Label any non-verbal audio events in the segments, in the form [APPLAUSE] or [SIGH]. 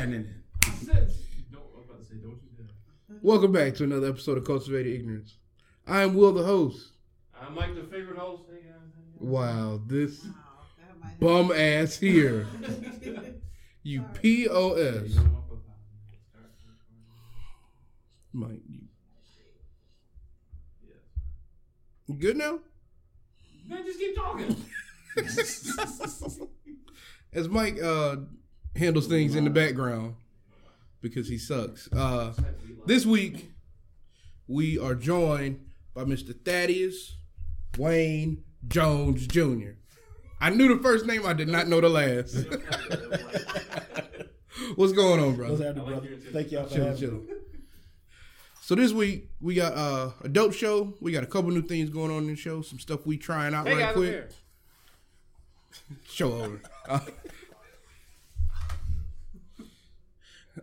happening? I said, don't, I was about to say, don't you dare. Welcome back to another episode of Cultivated Ignorance. I am Will, the host. I'm Mike, the favorite host. Hey guys. Wow, this Wow, that might bum ass here. [LAUGHS] You Sorry. P O You S. know my profile. Start recording. Mike, you, you good now? Man, just keep talking. [LAUGHS] As Mike uh, handles things in the background because he sucks. Uh, this week we are joined by Mr. Thaddeus Wayne Jones Jr. I knew the first name, I did not know the last. [LAUGHS] What's going on, What's brother? happening, brother? Thank y'all for Chill, having chill. me. So this week we got uh, a dope show. We got a couple new things going on in the show. Some stuff we trying out Hey right guys, quick. Show over. [LAUGHS] Uh,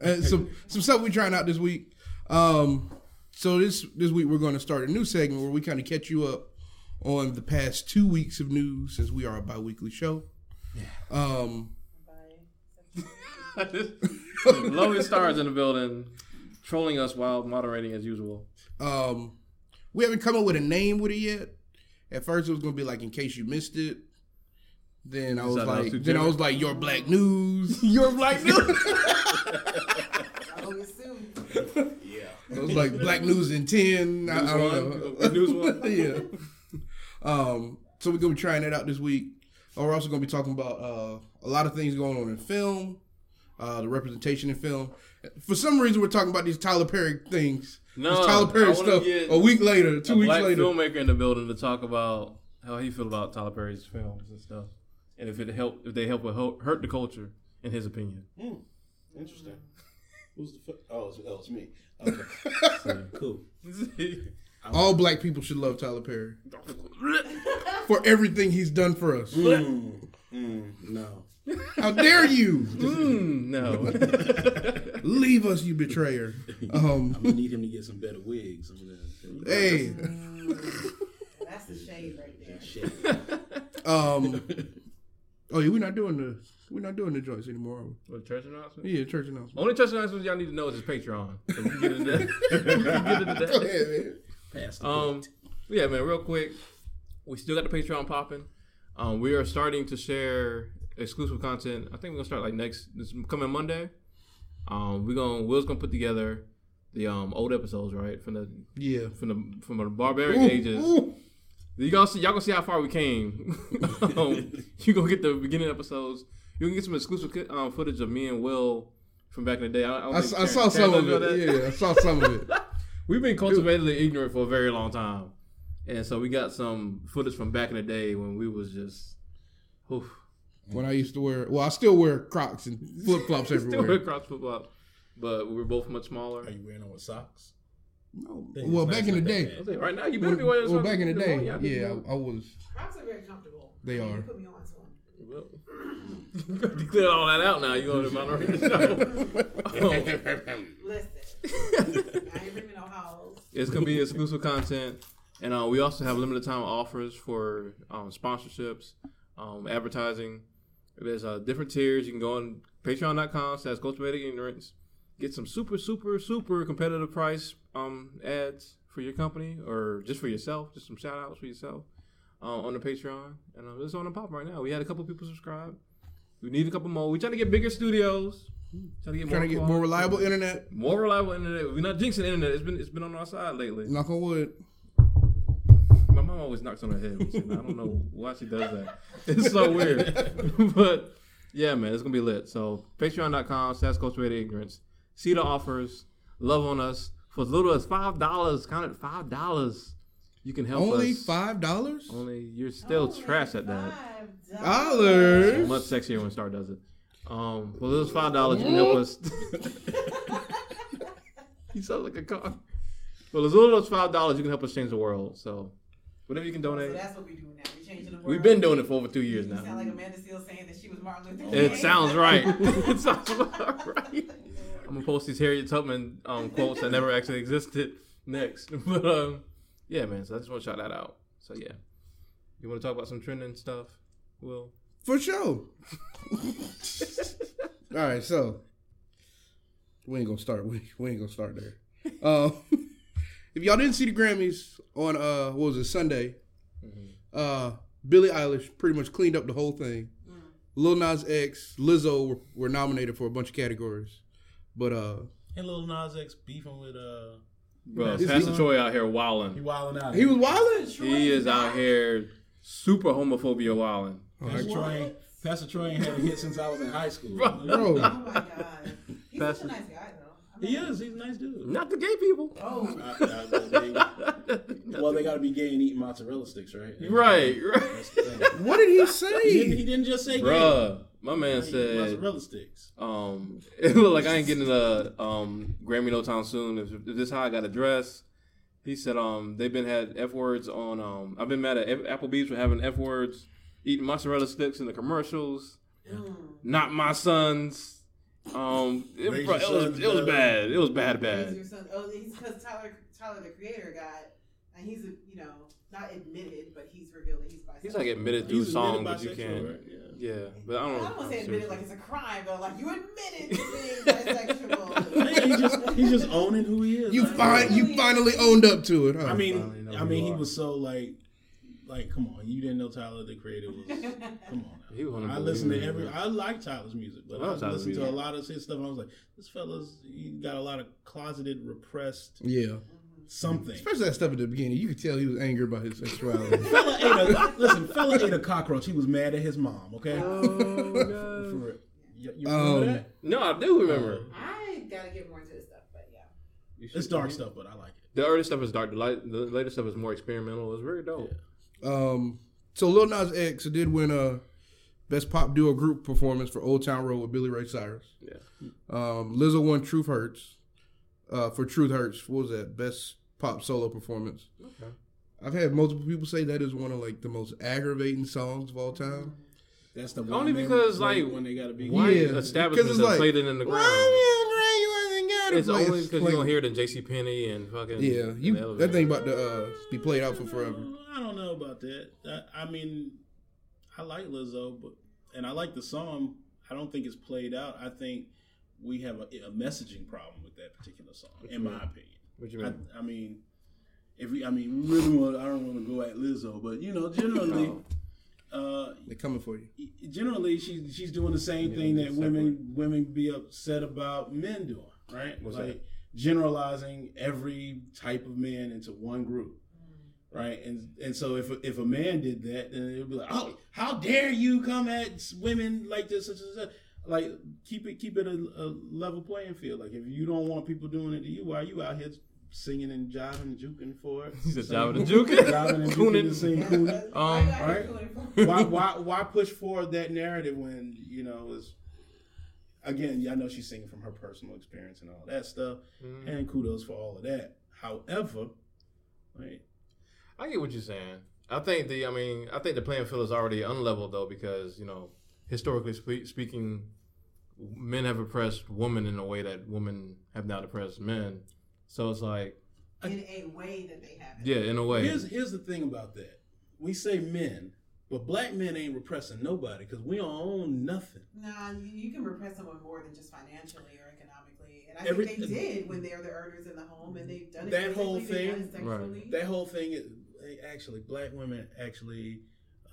uh, some some stuff we trying out this week. Um, so this this week we're going to start a new segment where we kind of catch you up on the past two weeks of news since we are a bi-weekly show. Um, [LAUGHS] Logan Stars in the building, trolling us while moderating as usual. um, we haven't come up with a name with it yet. At first it was going to be like in case you missed it. Then I was like, then I was like, your black news. [LAUGHS] Your black news. [LAUGHS] I hope you soon. It was like Black News in ten. I, News I don't one? know. News one? [LAUGHS] yeah. Um. So we're gonna be trying that out this week. Uh, we're also gonna be talking about uh, a lot of things going on in film, uh, the representation in film. For some reason, we're talking about these Tyler Perry things. No, this Tyler Perry stuff. A week later, two a weeks black later. filmmaker in the building to talk about how he feel about Tyler Perry's films and stuff, and if it help if they help with ho- hurt the culture, in his opinion. Interesting. Who's the? Fu- oh, it's, oh, it's me. Okay, So, cool. [LAUGHS] All black people should love Tyler Perry [LAUGHS] for everything he's done for us. Mm, mm, no. How dare you mm, no. [LAUGHS] leave us, you betrayer? Um. I'm gonna need him to get some better wigs. I'm gonna. Hey. That's the shade right there. Shit. Um. Oh yeah, we're not doing the we're not doing the joints anymore. Are we? what church announcement? Yeah, church announcement. Only church announcements y'all need to know is his Patreon. [LAUGHS] So we can get into that. [LAUGHS] get into Go ahead, man. Pass the Um, plate. yeah, man. Real quick, we still got the Patreon popping. Um, we are starting to share exclusive content. I think we're gonna start like next this coming Monday. Um, we're gonna Will's gonna put together the um old episodes right from the Yeah. from the from the barbaric Ooh, ages. ooh. You gonna see y'all gonna see how far we came. [LAUGHS] um, you gonna get the beginning episodes. You can get some exclusive um, footage of me and Will from back in the day. I, don't I, think I Karen- saw Karen some of it. Yeah, I saw some of it. [LAUGHS] We've been cultivatedly ignorant for a very long time, and so we got some footage from back in the day when we was just. Oof. When I used to wear, well, I still wear Crocs and flip flops [LAUGHS] everywhere. Still wear everywhere. cross flip flop, but we were both much smaller. Are you wearing them with socks? No. Well, back nice in the day. Like, right now you better be wearing. Well, back in the day, know, yeah, I, I was. Crocs are very comfortable. They You are. Put me on to. Well, [LAUGHS] you clear all that out now. You going to minority the show. Listen, I ain't bringing no hoes. It's gonna be exclusive content, and uh, we also have limited time offers for um, sponsorships, um, advertising. There's uh, different tiers. You can go on Patreon.com slash Cultivated Ignorance, get some super, super, super competitive price um, ads for your company or just for yourself, just some shout outs for yourself uh, on the Patreon. And uh, it's on the pop right now. We had a couple people subscribe. We need a couple more. We trying to get bigger studios. Trying to get Trying to get more reliable internet. More reliable internet. We're not jinxing the internet. It's been it's been on our side lately. Knock on wood. My mom always knocks on her head. I don't know why she does that. [LAUGHS] It's so weird. [LAUGHS] but yeah, man, it's gonna be lit. So patreon.com slash cultivated ignorance. See the offers. Love on us. For as little as five dollars, count it five dollars. You can help Only us. five dollars. Only you're still Only trash at that. $5. Dollars. Much sexier when Star does it. Um, for those five dollars, you can help us. [LAUGHS] he sounds like a car. Well, as little as five dollars, you can help us change the world. So, whatever you can donate. So donate. that's what we do now. We changing the world. We've been doing it for over two years You now. sound like Amanda Seales saying that she was Martin Luther It sounds right. [LAUGHS] [LAUGHS] it sounds right. I'm gonna post these Harriet Tubman um, quotes that never actually existed next. But um, yeah, man. So I just want to shout that out. So yeah, you want to talk about some trending stuff? Will For sure. [LAUGHS] All right, so we ain't gonna start. We, we ain't gonna start there. Um, [LAUGHS] if y'all didn't see the Grammys on uh, what was it Sunday? Uh, Billie Eilish pretty much cleaned up the whole thing. Lil Nas X, Lizzo were, were nominated for a bunch of categories, but uh, And Lil Nas X beefing with uh, Bro, Pastor he- Troy out here he wilding. wilding out. he was wilding. He is out here super homophobia wilding. Pastor Troy, ain't- Pastor Troy ain't had a hit since I was in high school. Bro, Oh my god. He's That's- such a nice guy though. I He is. He's a nice dude. Not the gay people. Oh. I- I- they- well, they got to be gay and eat mozzarella sticks, right? Right, right. That's the thing. what did he He didn't, say? he didn't just say gay. Bruh, my man He said, mozzarella sticks. um, [LAUGHS] it looked like I ain't getting a um, Grammy no time soon. If, if this how I got to dress, he said, um, they've been had f words on. Um, I've been mad at F- Applebee's for having f words, eating mozzarella sticks in the commercials. Not my sons. Um, it, bro, it was it was bad. It was bad, He's bad. your son. Oh, he's because Tyler, Tyler the Creator got, and he's a, you know not admitted, but he's revealed that he's bisexual. He's like admitted to He's song, admitted but you can't. right? Yeah. Yeah, but I don't. I know. don't want to say admitted like it's a crime, but like you admitted to being [LAUGHS] bisexual. Yeah, he just he's just owning who he is. You man. find you finally owned up to it. Huh? I mean, know I mean, he was so like, like, come on, you didn't know Tyler the Creator was. Come on, [LAUGHS] now. He was I listen to every. I like Tyler's music, but I I, love Tyler's to a lot of his stuff. and I was like, this fella's he got a lot of closeted, repressed yeah, something. especially that stuff at the beginning. You could tell he was angry about his sexuality. [LAUGHS] fella ate a listen. Fella ate a cockroach. He was mad at his mom. Okay. Oh, [LAUGHS] For real. You, you remember Um, that? No, I do remember. I gotta get more into this stuff, but yeah. It's dark stuff, but I like it. The early stuff is dark. The, light, the later stuff is more experimental. It's very dope. Um, so Lil Nas X did win a best pop duo group performance for Old Town Road with Billy Ray Cyrus. Yeah. Um, Lizzo won Truth Hurts. Uh, for Truth Hurts, what was that? Best pop solo performance. Okay. I've had multiple people say that is one of like the most aggravating songs of all time. That's the Only one they because, like, when they gotta be. White Yeah, establishments 'cause that it's like, played it in the ground. Why you wasn't got it? It's Like, only because like- you don't hear it in J.C. Penney and fucking Yeah, you the that thing about to uh, be played out for forever. I don't know about that. I, I mean, I like Lizzo, but and I like the song. I don't think it's played out. I think we have a, a messaging problem with that particular song, in my opinion. What you I, mean? I mean, if we, I mean, we really want. I don't want to go at Lizzo, but you know, generally, uh, They're coming for you. generally she's she's doing the same thing that women women be upset about men doing, right? What's like that? generalizing every type of man into one group. Right, and and so if if a man did that, then it would be like, oh, how dare you come at women like this, such and such. Like keep it keep it a, a level playing field. Like if you don't want people doing it to you, why are you out here singing and jiving and juking for it? He said jiving and [LAUGHS] juking? jiving and juking Cooning. to sing cooning [LAUGHS] Um, right? why why why push forward that narrative when you know it's again I know she's singing from her personal experience and all that stuff Mhm. and kudos for all of that however right I get what you're saying. I think the, I mean, I think the playing field is already unleveled though because you know, historically spe- speaking, men have oppressed women in a way that women have not oppressed men. So it's like, in a way that they haven't. yeah, in a way, here's here's the thing about that we say men but black men ain't repressing nobody because we don't own nothing Nah, you, you can repress someone more than just financially or economically, and I Every- think they did when they're the earners in the home, and they've done it. That whole physically, they've done it thing- sexually. that whole thing is actually black women actually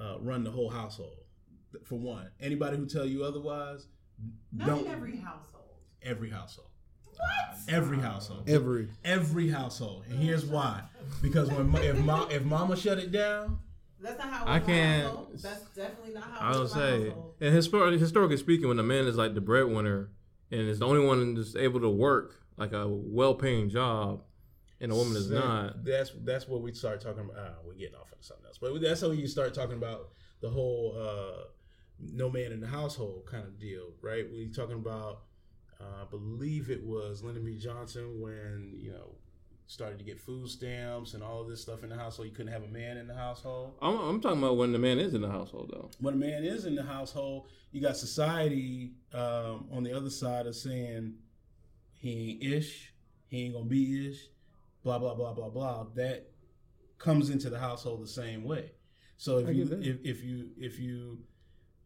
uh, run the whole household for one anybody who tell you otherwise Not don't in every household. every household What? every household Every every household, and here's why: because when if ma- if mama shut it down, That's not how it I was in my can't- household. That's definitely not how I it would was in my say, household. and histor- historically speaking, when the man is like the breadwinner and is the only one that's able to work like a well-paying job, and a woman is not. That's that's what we start talking about. Ah, we're getting off into something else, but that's how you start talking about the whole uh, no man in the household kind of deal, right? We talking about, uh, I believe it was Lyndon B. Johnson when you know started to get food stamps and all of this stuff in the household. You couldn't have a man in the household. I'm, I'm talking about when the man is in the household though. when a man is in the household, you got society um, on the other side of saying he ain't ish, he ain't gonna be ish, blah blah blah blah blah. That comes into the household the same way. So if you that. if, if you if you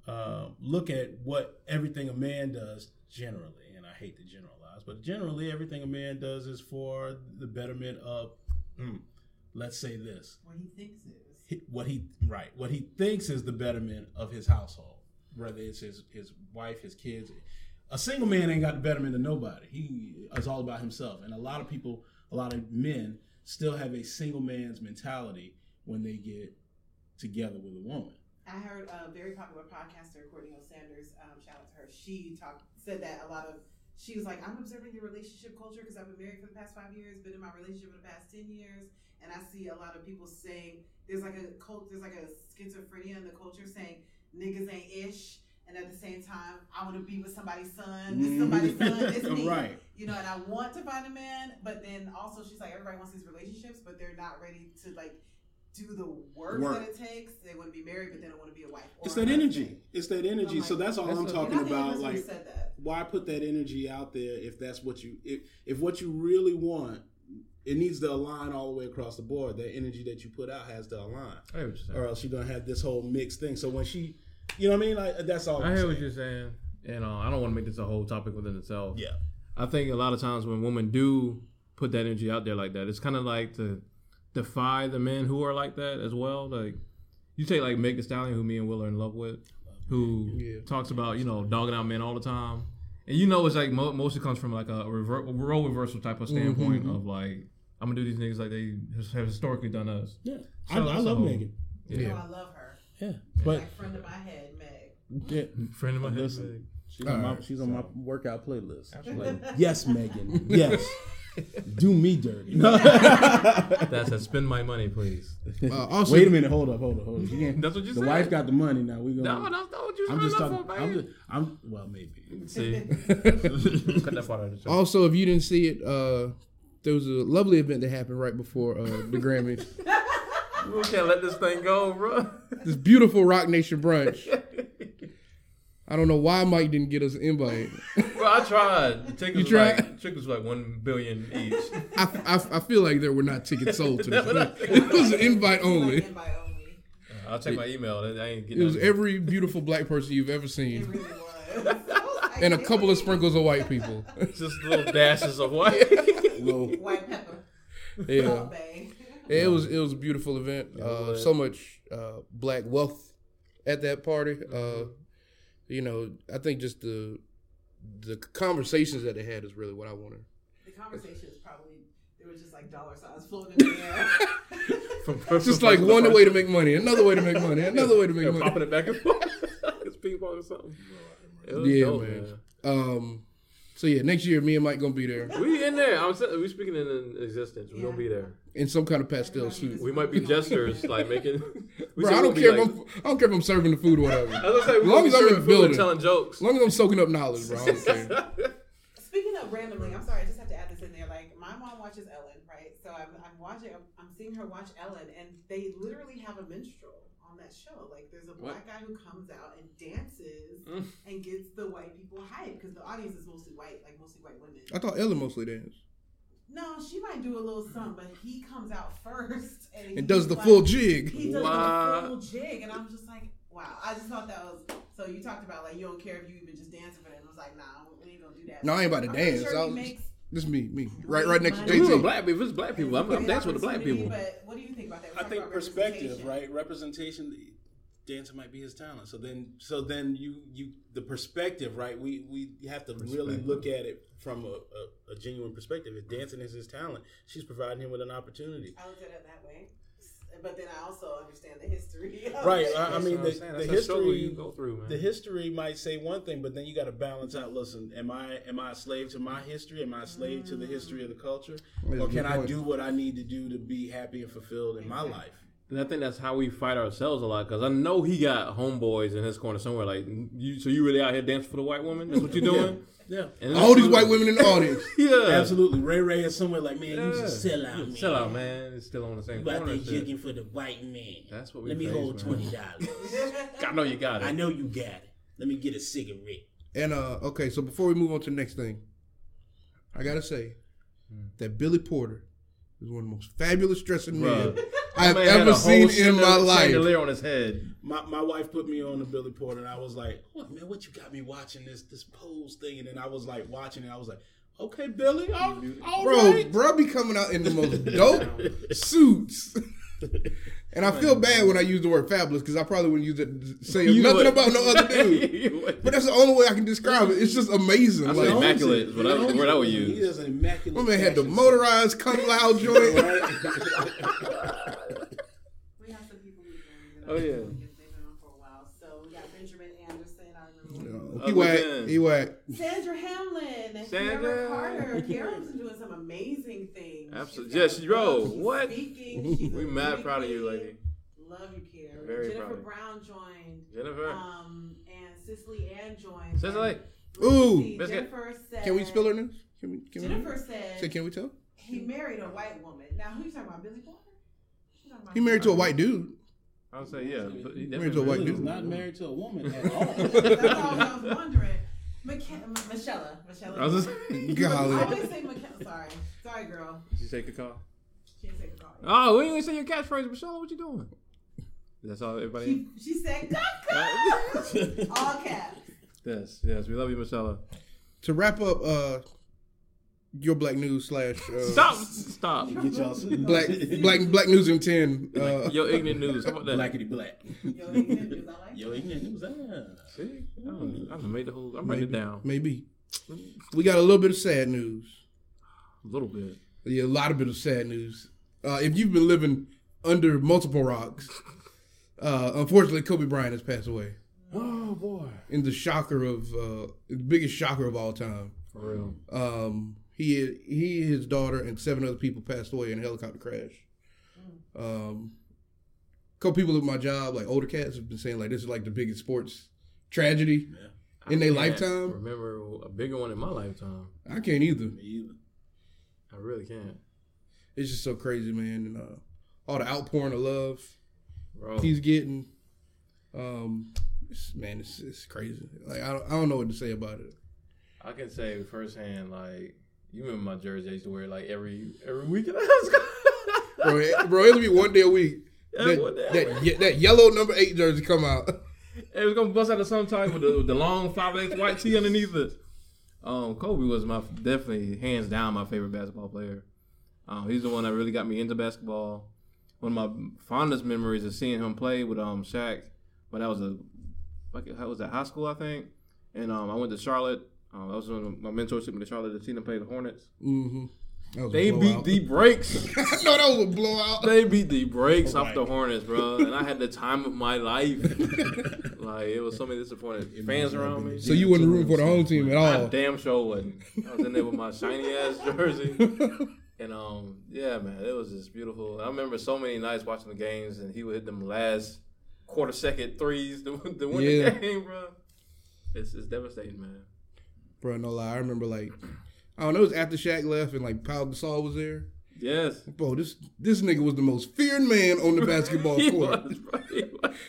uh, look at what everything a man does generally, and I hate to generalize, but generally everything a man does is for the betterment of, mm, let's say this, What he thinks is. he- what he right, what he thinks is the betterment of his household, whether it's his his wife, his kids. A single man ain't got the betterment of nobody. He is all about himself, and a lot of people, a lot of men, still have a single man's mentality when they get together with a woman. I heard a very popular podcaster, Courtney O. Sanders, um, shout out to her. She talked, said that a lot of, she was like, I'm observing the relationship culture because I've been married for the past five years, been in my relationship for the past 10 years. And I see a lot of people saying, there's like a cult, there's like a schizophrenia in the culture saying niggas ain't ish. And at the same time, I want to be with somebody's son. This somebody's son. [LAUGHS] It's me. right. You know, and I want to find a man, but then also she's like, everybody wants these relationships, but they're not ready to like do the work, Work. that it takes. They want to be married, but they don't want to be a wife. or It's a that husband. energy. It's that energy. Oh so my that's all God. I'm That's And I talking about. Like, said that. why put that energy out there if that's what you if if what you really want it needs to align all the way across the board that energy that you put out has to align I hear what you're saying. or else you're gonna have this whole mixed thing so when she you know what i mean like that's all I I'm hear what saying. you're saying, and uh, I don't want to make this a whole topic within itself. yeah I think a lot of times when women do put that energy out there like that, it's kind of like to defy the men who are like that as well. Like you take like Meg Thee Stallion, who me and Will are in love with, who Yeah. talks about you know dogging out men all the time, and you know it's like mo- mostly comes from like a rever- role reversal type of standpoint Mhm. of like I'm gonna do these niggas like they have historically done us. yeah So I, I it's love whole- megan Yeah. Oh, I love her. yeah But but like friend of my head, Meg. yeah, Friend of mine, Listen. she's All on my right, she's on my workout playlist Absolutely. yes megan yes [LAUGHS] [LAUGHS] do me dirty [LAUGHS] That's a spend my money, please. Uh, also, wait a minute hold up hold up hold up you can't, That's what you the said. wife got the money now we gonna No, that's not what you I'm just talking. up for, I'm just. I'm well, maybe. See, [LAUGHS] cut that part out of the show. also, if you didn't see it, uh, there was a lovely event that happened right before uh, the Grammys. We can't let this thing go, bro. this beautiful Roc Nation brunch. I don't know why Mike didn't get us an invite. Bro, I tried. [LAUGHS] The tickets You was tried? like tickets was like one billion each. I, I, I feel like there were not tickets sold to [LAUGHS] this. [LAUGHS] It was an invite only. Like invite only. I'll check my email. I ain't getting. It was nothing. every beautiful black person you've ever It seen, really was. and a couple of sprinkles of white people. just little dashes of white. Well, White pepper. Yeah, Salt Bae. it was it was a beautiful event. Uh, so much uh, black wealth at that party. Uh, you know, I think just the the conversations that they had is really what I wanted. The conversations probably it was just like dollar signs floating in the air. [LAUGHS] From, It's just like one way to make money, another way to make money, another way to make Yeah, money. popping it back and forth. [LAUGHS] it's ping pong or something. It was Yeah, dope, man. man. Um, so yeah, next year me and Mike gonna be there We in there. I'm saying, we speaking in existence. We Yeah. gonna be there. in some kind of pastel suit. We might be jesters, like making. [LAUGHS] We Bro, said I we'll don't be care like- if I'm I don't care if I'm serving the food or whatever. I was gonna say, we As long as I'm in the building. telling jokes. As long as I'm soaking up knowledge, bro. I don't care. [LAUGHS] Speaking of randomly, I'm sorry, I just have to add this in there. Like my mom watches Ellen, right? So I'm, I'm watching, I'm seeing her watch Ellen, and they literally have a minstrel on that show. Like there's a black guy who comes out and dances Mm. and gets the white people hyped because the audience is mostly white, like mostly white women. I thought Ella mostly danced No, she might do a little something, but he comes out first and, and does the like- full jig. He does Wow. the full jig, and I'm just like, wow. I just thought that was. So you talked about like you don't care if you even just dancing for them. I was like, nah, we ain't gonna do that. No, I ain't about to I'm dance. Sure I he makes This me, me, right, right next to Money. If it's JT. black, if it's black people, I'm, I'm dancing with the black people. But what do you think about that? We're I think perspective, right? Representation. Dancing might be his talent. So then, so then you you the perspective, right? We we have to really look at it from a, a, a genuine perspective. If dancing is his talent, she's providing him with an opportunity. I looked at it that way, but then I also understand the history. of Right. it. I, I mean, the, the That's a struggle history you go through, man. the history might say one thing, but then you got to balance out. Listen, am I am I a slave to my history? Am I a slave to the history of the culture, or can I do what I need to do to be happy and fulfilled in my life? And I think that's how we fight ourselves a lot because I know he got homeboys in his corner somewhere. Like, you, so you really out here dancing for the white woman? That's what you're [LAUGHS] doing? Yeah, And All these white women in the audience. [LAUGHS] Yeah, absolutely. Ray Ray is somewhere like, man, you Yeah. just sell out, man. Sell out, man. It's still on the same You out corner. there and shit. jigging for the white man. That's what we Let me hold man. twenty [LAUGHS] dollars. I know you got it. I know you got it. Let me get a cigarette. And uh, okay, so before we move on to the next thing, I gotta say that Billy Porter is one of the most fabulous dressing men I've ever seen in my life. Chandelier on his head. My, my wife put me on the Billy Porter, and I was like, "What man? What you got me watching this this pose thing?" And then I was like watching it. I was like, "Okay, Billy, all, all Bro, right." bro be coming out in the most dope [LAUGHS] suits. [LAUGHS] And I feel bad when I use the word fabulous because I probably wouldn't use it to say [LAUGHS] You nothing would. about no other dude. [LAUGHS] But that's the only way I can describe it. It's just amazing. I Like, say immaculate is what I- He the word I would owns it. use. He has an immaculate. my man had the motorized come loud joint. We have some people. Oh, yeah. They've been on for a while. So we got Benjamin Anderson. I remember. He Other whack. than- He whack. Sandra Hamlin, Sandra. Sandra Carter. Carol's been doing some amazing things. Absolutely. Yes, got she- bro, what? Speaking. We a mad proud of you, lady. Love you, Karen. Very Jennifer proud of you. Brown joined. Jennifer. Um, and Cicely Ann joined. Cicely. And Ooh. let's see, get- Jennifer said. Can we spill her news? Can we? Can Jennifer we? said Say, can we tell? he married a white woman. Now, who you talking about? Billy Porter? You talking about- He married to a white dude. I would say yeah. But he Married to a white Billy dude. not married to a woman at [LAUGHS] all. That's all I was wondering. McKe- Michelle. Michelle. I was just, [LAUGHS] I Golly. always say Michelle. Sorry. Sorry, girl. Did you take a call? She didn't say the call. Oh, we didn't even say your catchphrase, Michelle. What you doing? That's all everybody. She, she said, [LAUGHS] Coco! All caps. yes, yes. We love you, Michelle. To wrap up, uh, your black news slash uh, Stop! Stop! Get y'all black black black news in ten. Uh, Yo, ignorant news. How about that? blackity black. Yo, you can do that, I like Yo, ignorant news. Ah. See, I done, I done made the whole. I'm writing it down maybe we got a little bit of sad news. a little bit. Yeah, a lot of bit of sad news. Uh, if you've been living under multiple rocks, uh, unfortunately, Kobe Bryant has passed away Oh boy, in the shocker of uh, the biggest shocker of all time. for real. Um, he, he, his daughter, and seven other people passed away in a helicopter crash. Um, a couple people at my job, like older cats, have been saying like this is like the biggest sports tragedy in their lifetime. Remember a bigger one in my lifetime. I can't either. Me either. I really can't, It's just so crazy, man. And uh, all the outpouring of love bro. he's getting, um, it's, man, it's, it's crazy. Like I don't, I don't know what to say about it. I can say firsthand, like you remember my jersey I used to wear like every every was [LAUGHS] Bro, it, bro, it'll [LAUGHS] be one day a week. That, one day a that, ye- that yellow number eight jersey come out. [LAUGHS] It was gonna bust out of some type with the, with the long five X white tee underneath it. Um, Kobe was my definitely hands down my favorite basketball player. Um, he's the one that really got me into basketball. One of my fondest memories is seeing him play with um Shaq, but that was a like how was that high school I think, and um I went to Charlotte. Um, that was when my mentor took me to Charlotte to see them play the Hornets. Mm-hmm. They beat the brakes. [LAUGHS] I know that was a blowout. They beat the brakes Oh off the. Hornets, bro, and I had the time of my life. [LAUGHS] like it was so many disappointed fans around me. So you wasn't rooting for the home team at I all. damn sure wasn't. I was in there with my shiny ass [LAUGHS] jersey, and um, yeah, man, it was just beautiful. I remember so many nights watching the games, and he would hit them last quarter second threes to, to win Yeah. the game, bro. It's it's devastating, man. Bro, no lie. I remember like I don't know, it was after Shaq left and like Pau Gasol was there. Yes. Bro, this this nigga was the most feared man on the [LAUGHS] basketball He court. was, bro.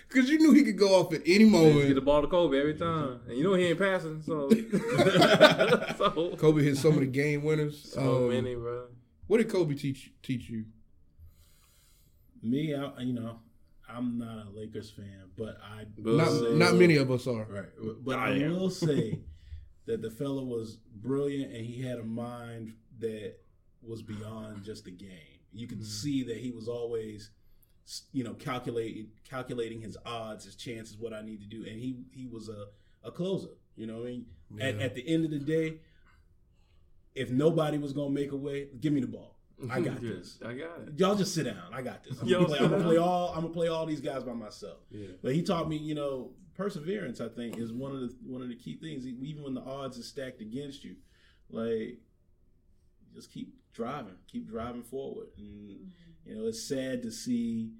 Cause you knew he could go off at any moment. He get the ball to Kobe every time, and you know he ain't passing, so [LAUGHS] [LAUGHS] so, Kobe hit so many game winners. so Um, many, bro. What did Kobe teach teach you? Me, I, you know, I'm not a Lakers fan, but I Not Uh, not many of us are. Right, but I I will say that the fella was brilliant, and he had a mind that was beyond just the game. You could mm-hmm. see that he was always, you know, calculating calculating his odds, his chances, what I need to do, and he he was a a closer. You know, what I mean, at, Yeah. at the end of the day, if nobody was gonna make a way, give me the ball. I [LAUGHS] got Yeah, this. I got it. Y'all just sit down. I got this. I'm, [LAUGHS] Yo, gonna, play, I'm gonna play all. I'm gonna play all these guys by myself. Yeah. But he taught me, you know, perseverance. I think is one of the one of the key things. Even when the odds are stacked against you, like just keep driving, keep driving forward. And you know, it's sad to see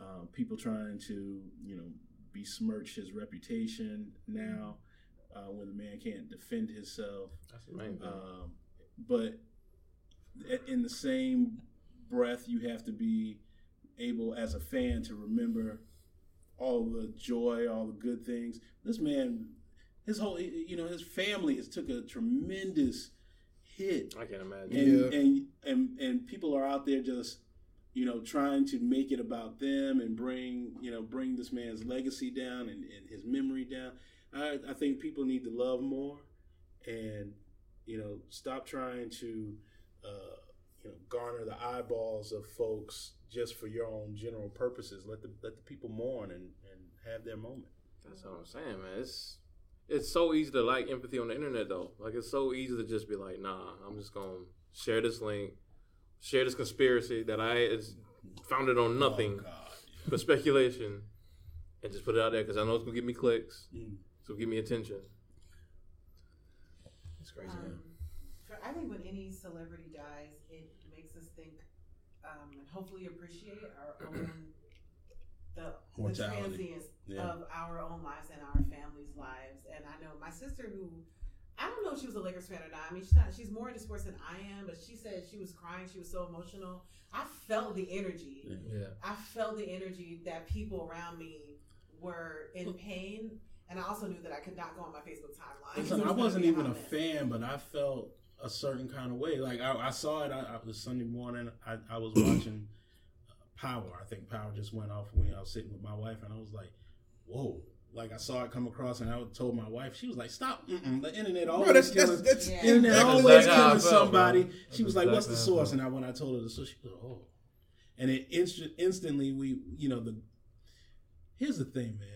uh, people trying to, you know, besmirch his reputation now uh, when the man can't defend himself. That's the main. Um, but in the same breath, you have to be able, as a fan, to remember all the joy, all the good things. This man, his whole, you know, his family has took a tremendous hit, I can't imagine. and Yeah. and and and people are out there just, you know, trying to make it about them and bring, you know, bring this man's legacy down and, and his memory down. I, I think people need to love more and, you know, stop trying to, uh, you know, garner the eyeballs of folks just for your own general purposes. Let the let the people mourn and, and have their moment. That's what I'm saying, man. It's it's so easy to like empathy on the internet though. Like it's so easy to just be like, nah, I'm just gonna share this link, share this conspiracy that I is founded on nothing Oh, God. but speculation, and just put it out there because I know it's gonna give me clicks, Mm. so give me attention. It's crazy. Um, for, I think when any celebrity dies, it makes us think um, and hopefully appreciate our own the, the transience Yeah. of our own lives and our families' lives. And I know my sister, who I don't know if she was a Lakers fan or not. I mean, she's not. She's more into sports than I am, but she said she was crying. She was so emotional. I felt the energy. Yeah. I felt the energy that people around me were in pain. And I also knew that I could not go on my Facebook timeline. Listen, I wasn't even a fan, but I felt a certain kind of way. Like I, I saw it. I, I was Sunday morning. I, I was watching uh, Power. I think Power just went off when I was sitting with my wife, and I was like, "Whoa!" Like I saw it come across, and I told my wife. She was like, "Stop! Mm-mm. The internet always Bro, that's, that's, killing." that's Yeah. Internet That's always exactly killing felt, somebody. bro. She That's was like, "What's the exactly how I source?" And I, when I told her the source, she was like, "Oh," and it inst- instantly we, you know, the. Here's the thing, man.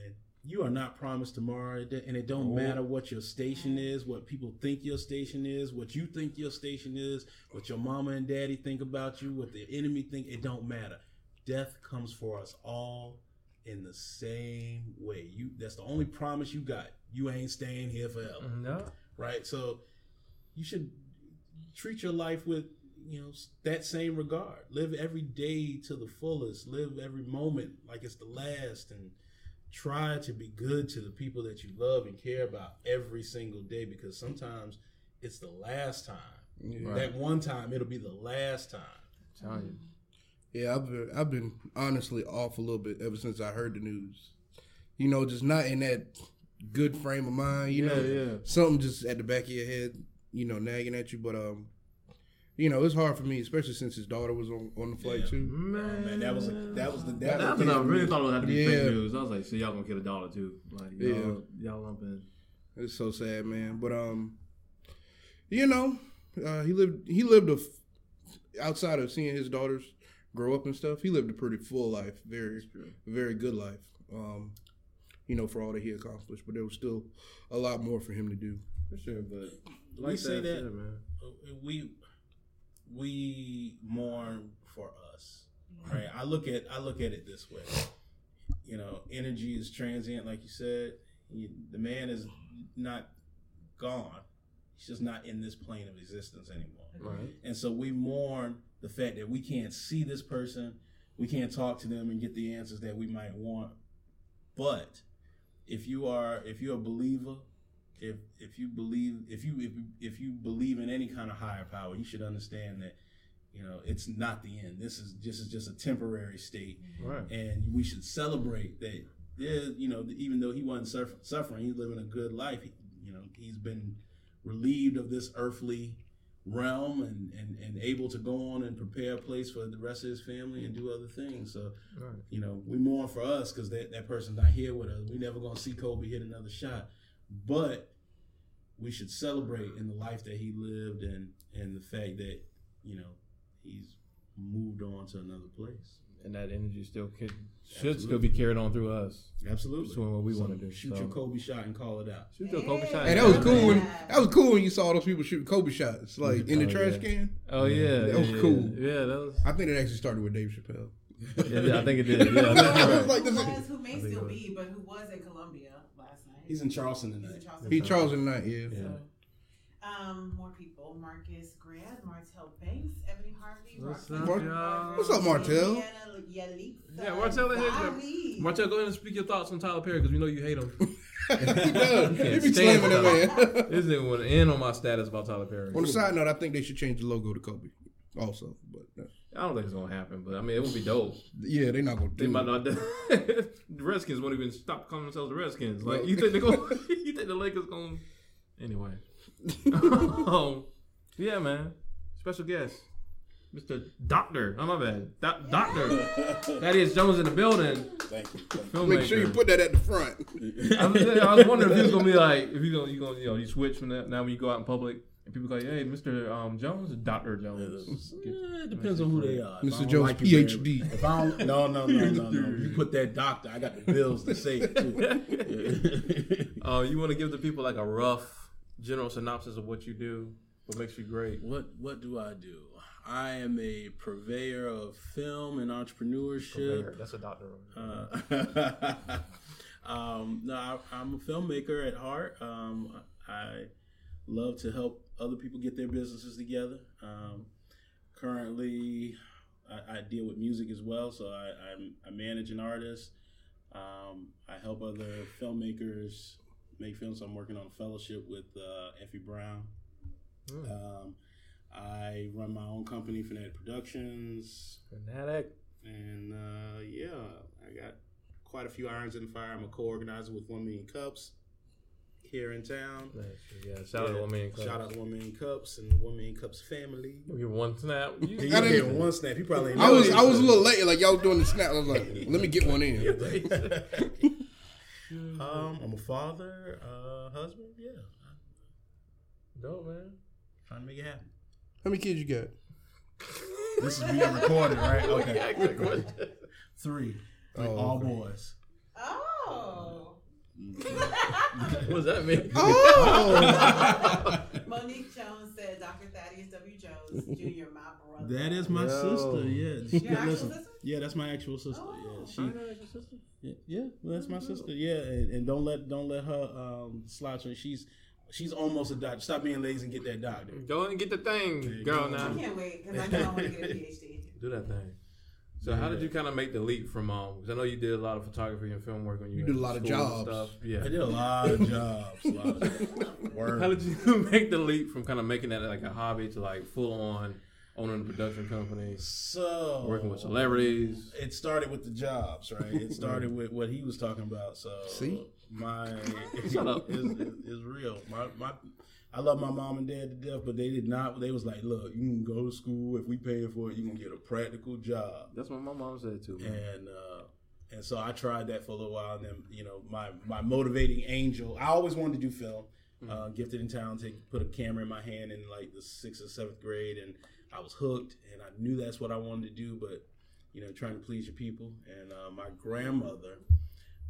You are not promised tomorrow, and it don't Oh. matter what your station is, what people think your station is, what you think your station is, what your mama and daddy think about you, what the enemy think. It don't matter. Death comes for us all in the same way. You that's the only promise you got. You ain't staying here forever mm-hmm. No. right? So you should treat your life with you know that same regard. Live every day to the fullest. Live every moment like it's the last, and try to be good to the people that you love and care about every single day. Because sometimes it's the last time. Yeah. That one time, it'll be the last time. telling you. Yeah, I've been, I've been honestly off a little bit ever since I heard the news. You know, just not in that good frame of mind. You Yeah, know, yeah. something just at the back of your head, you know, nagging at you. But um, you know, it's hard for me, especially since his daughter was on, on the flight Yeah. too. Man, man, that was that was the that, That was was I really thought it would have to be Yeah. fake news. I was like, so y'all gonna kill a dollar too? Like, y'all, y'all lumping. It's so sad, man. But um, you know, uh, he lived he lived a f- outside of seeing his daughters grow up and stuff. He lived a pretty full life, very very good life. Um, you know, for all that he accomplished, but there was still a lot more for him to do. For sure, but We say that- said, man. we we mourn for us right? I look at i look at it this way. You know energy is transient like you said. You, the man is not gone. He's just not in this plane of existence anymore. Right. and so we mourn the fact that we can't see this person. We can't talk to them and get the answers that we might want. But if you are if you're a believer if if you believe if you if, if you believe in any kind of higher power you should understand that you know it's not the end this is just is just a temporary state mm-hmm. Right. and we should celebrate that there you know even though he wasn't suffer- suffering he's living a good life he, you know he's been relieved of this earthly realm and, and and able to go on and prepare a place for the rest of his family and do other things so Right. you know, we mourn for us because that, that person's not here with us. We never gonna see Kobe hit another shot, but we should celebrate in the life that he lived and and the fact that you know he's moved on to another place. And that energy still could, should Absolutely. still be carried on through us. Absolutely, Doing what we So wanna do, Shoot so. your Kobe shot and call it out. Shoot your Kobe shot. Hey, that was Yeah. cool. When, that was cool when you saw those people shooting Kobe shots, like in the Oh, trash yeah. can. Oh yeah, That was yeah, cool. Yeah, that was. I think it actually started with Dave Chappelle. Yeah, I think it did. Yeah, I [LAUGHS] think I was like, who, this was, who may still it was. be, but who was in Columbia last night. He's in Charleston He's in tonight. Charleston. He Charles and Knight, yeah. Yeah. Um, more people. Marcus Grant, Martell Banks, Ebony Harvey, What's Roxanne up, Mar- y'all? What's up, Martell? Yeah, Martell in here. Bobby. Martell, go ahead and speak your thoughts on Tyler Perry because we know you hate him. [LAUGHS] he does. He be slamming that man. [LAUGHS] This nigga went in on my status about Tyler Perry. On the side note, I think they should change the logo to Kobe. Also, but uh, I don't think it's gonna happen, but I mean, it would be dope. yeah, they're not gonna They do might it. not. [LAUGHS] the Redskins won't even stop calling themselves the Redskins. Like you think they go? [LAUGHS] [LAUGHS] you think the Lakers gonna? Anyway. um, yeah, man. Special guest. Mr. Doctor. Oh my bad, Doc- Doctor. Thaddeus Jones in the building. Thank you. Thank you. Filmmaker. Make sure you put that at the front. I was, I was wondering if he was gonna be like, if you gonna, you gonna, you know, you switch from that now when you go out in public and people go, hey, Mr. Um, Jones, Doctor Jones. Eh, it depends on who they are. If Mr. Jones, like you PhD. If I don't, no, no, no, no, no. You put that doctor. I got the bills to say it too. [LAUGHS] Uh, you want to give the people like a rough general synopsis of what you do, what makes you great. what What do I do? I am a purveyor of film and entrepreneurship. That's a doctor. Uh, [LAUGHS] um, no, I, I'm a filmmaker at heart. Um, I love to help other people get their businesses together. Um, currently, I, I deal with music as well, so I, I'm, I manage an artist. Um, I help other filmmakers make films. I'm working on a fellowship with uh, Effie Brown. Mm. Um, I run my own company, Fanatic Productions, Fanatic. and uh, yeah, I got quite a few irons in the fire. I'm a co-organizer with One Million Cups here in town. Nice. Yeah, shout out to one man. Shout out to One Million Cups and the One Million Cups family. Give one snap. You, You I didn't- gave one snap. He probably. ain't I was I was a little late, like y'all was doing the snap. I was like, let me get one in. [LAUGHS] um, I'm a father, uh, husband. Yeah, dope man. trying to make it happen. How many kids you got? [LAUGHS] This is being recorded, right? [LAUGHS] Okay, Good three, Like Oh, all okay. boys. Oh. What does that mean? Oh, [LAUGHS] Monique Jones said, Dr. Thaddeus W. Jones Jr., my brother. That is my Yo. sister. Yeah, Your actual Listen. sister? Yeah, that's my actual sister. Oh. yeah, she. Yeah, yeah, well, that's my sister. Yeah, and, and don't let don't let her um, slouch. her. She's she's almost a doctor. Stop being lazy and get that doctor. Go and get the thing, you girl. go. I can't wait because I know I want to get a PhD. do that thing. So how did you kind of make the leap from um? Because I know you did a lot of photography and film work when you, You did a lot of jobs. Stuff. Yeah. I did a lot of jobs. A lot of jobs. [LAUGHS] Word. How did you [LAUGHS] make the leap from kind of making that like a hobby to like full on owning a production company, so working with celebrities? It started with the jobs, right? It started [LAUGHS] with what he was talking about. So See? My [LAUGHS] up. is is real. My my. I love my mom and dad to death, but they did not. They was like, "Look, you can go to school. If we pay for it, you can get a practical job." That's what my mom said too. Man. and uh, and so I tried that for a little while. And then you know my my motivating angel. I always wanted to do film. Uh, gifted and talented. Put a camera in my hand in like the sixth or seventh grade, and I was hooked. And I knew that's what I wanted to do. But you know, trying to please your people. And uh, my grandmother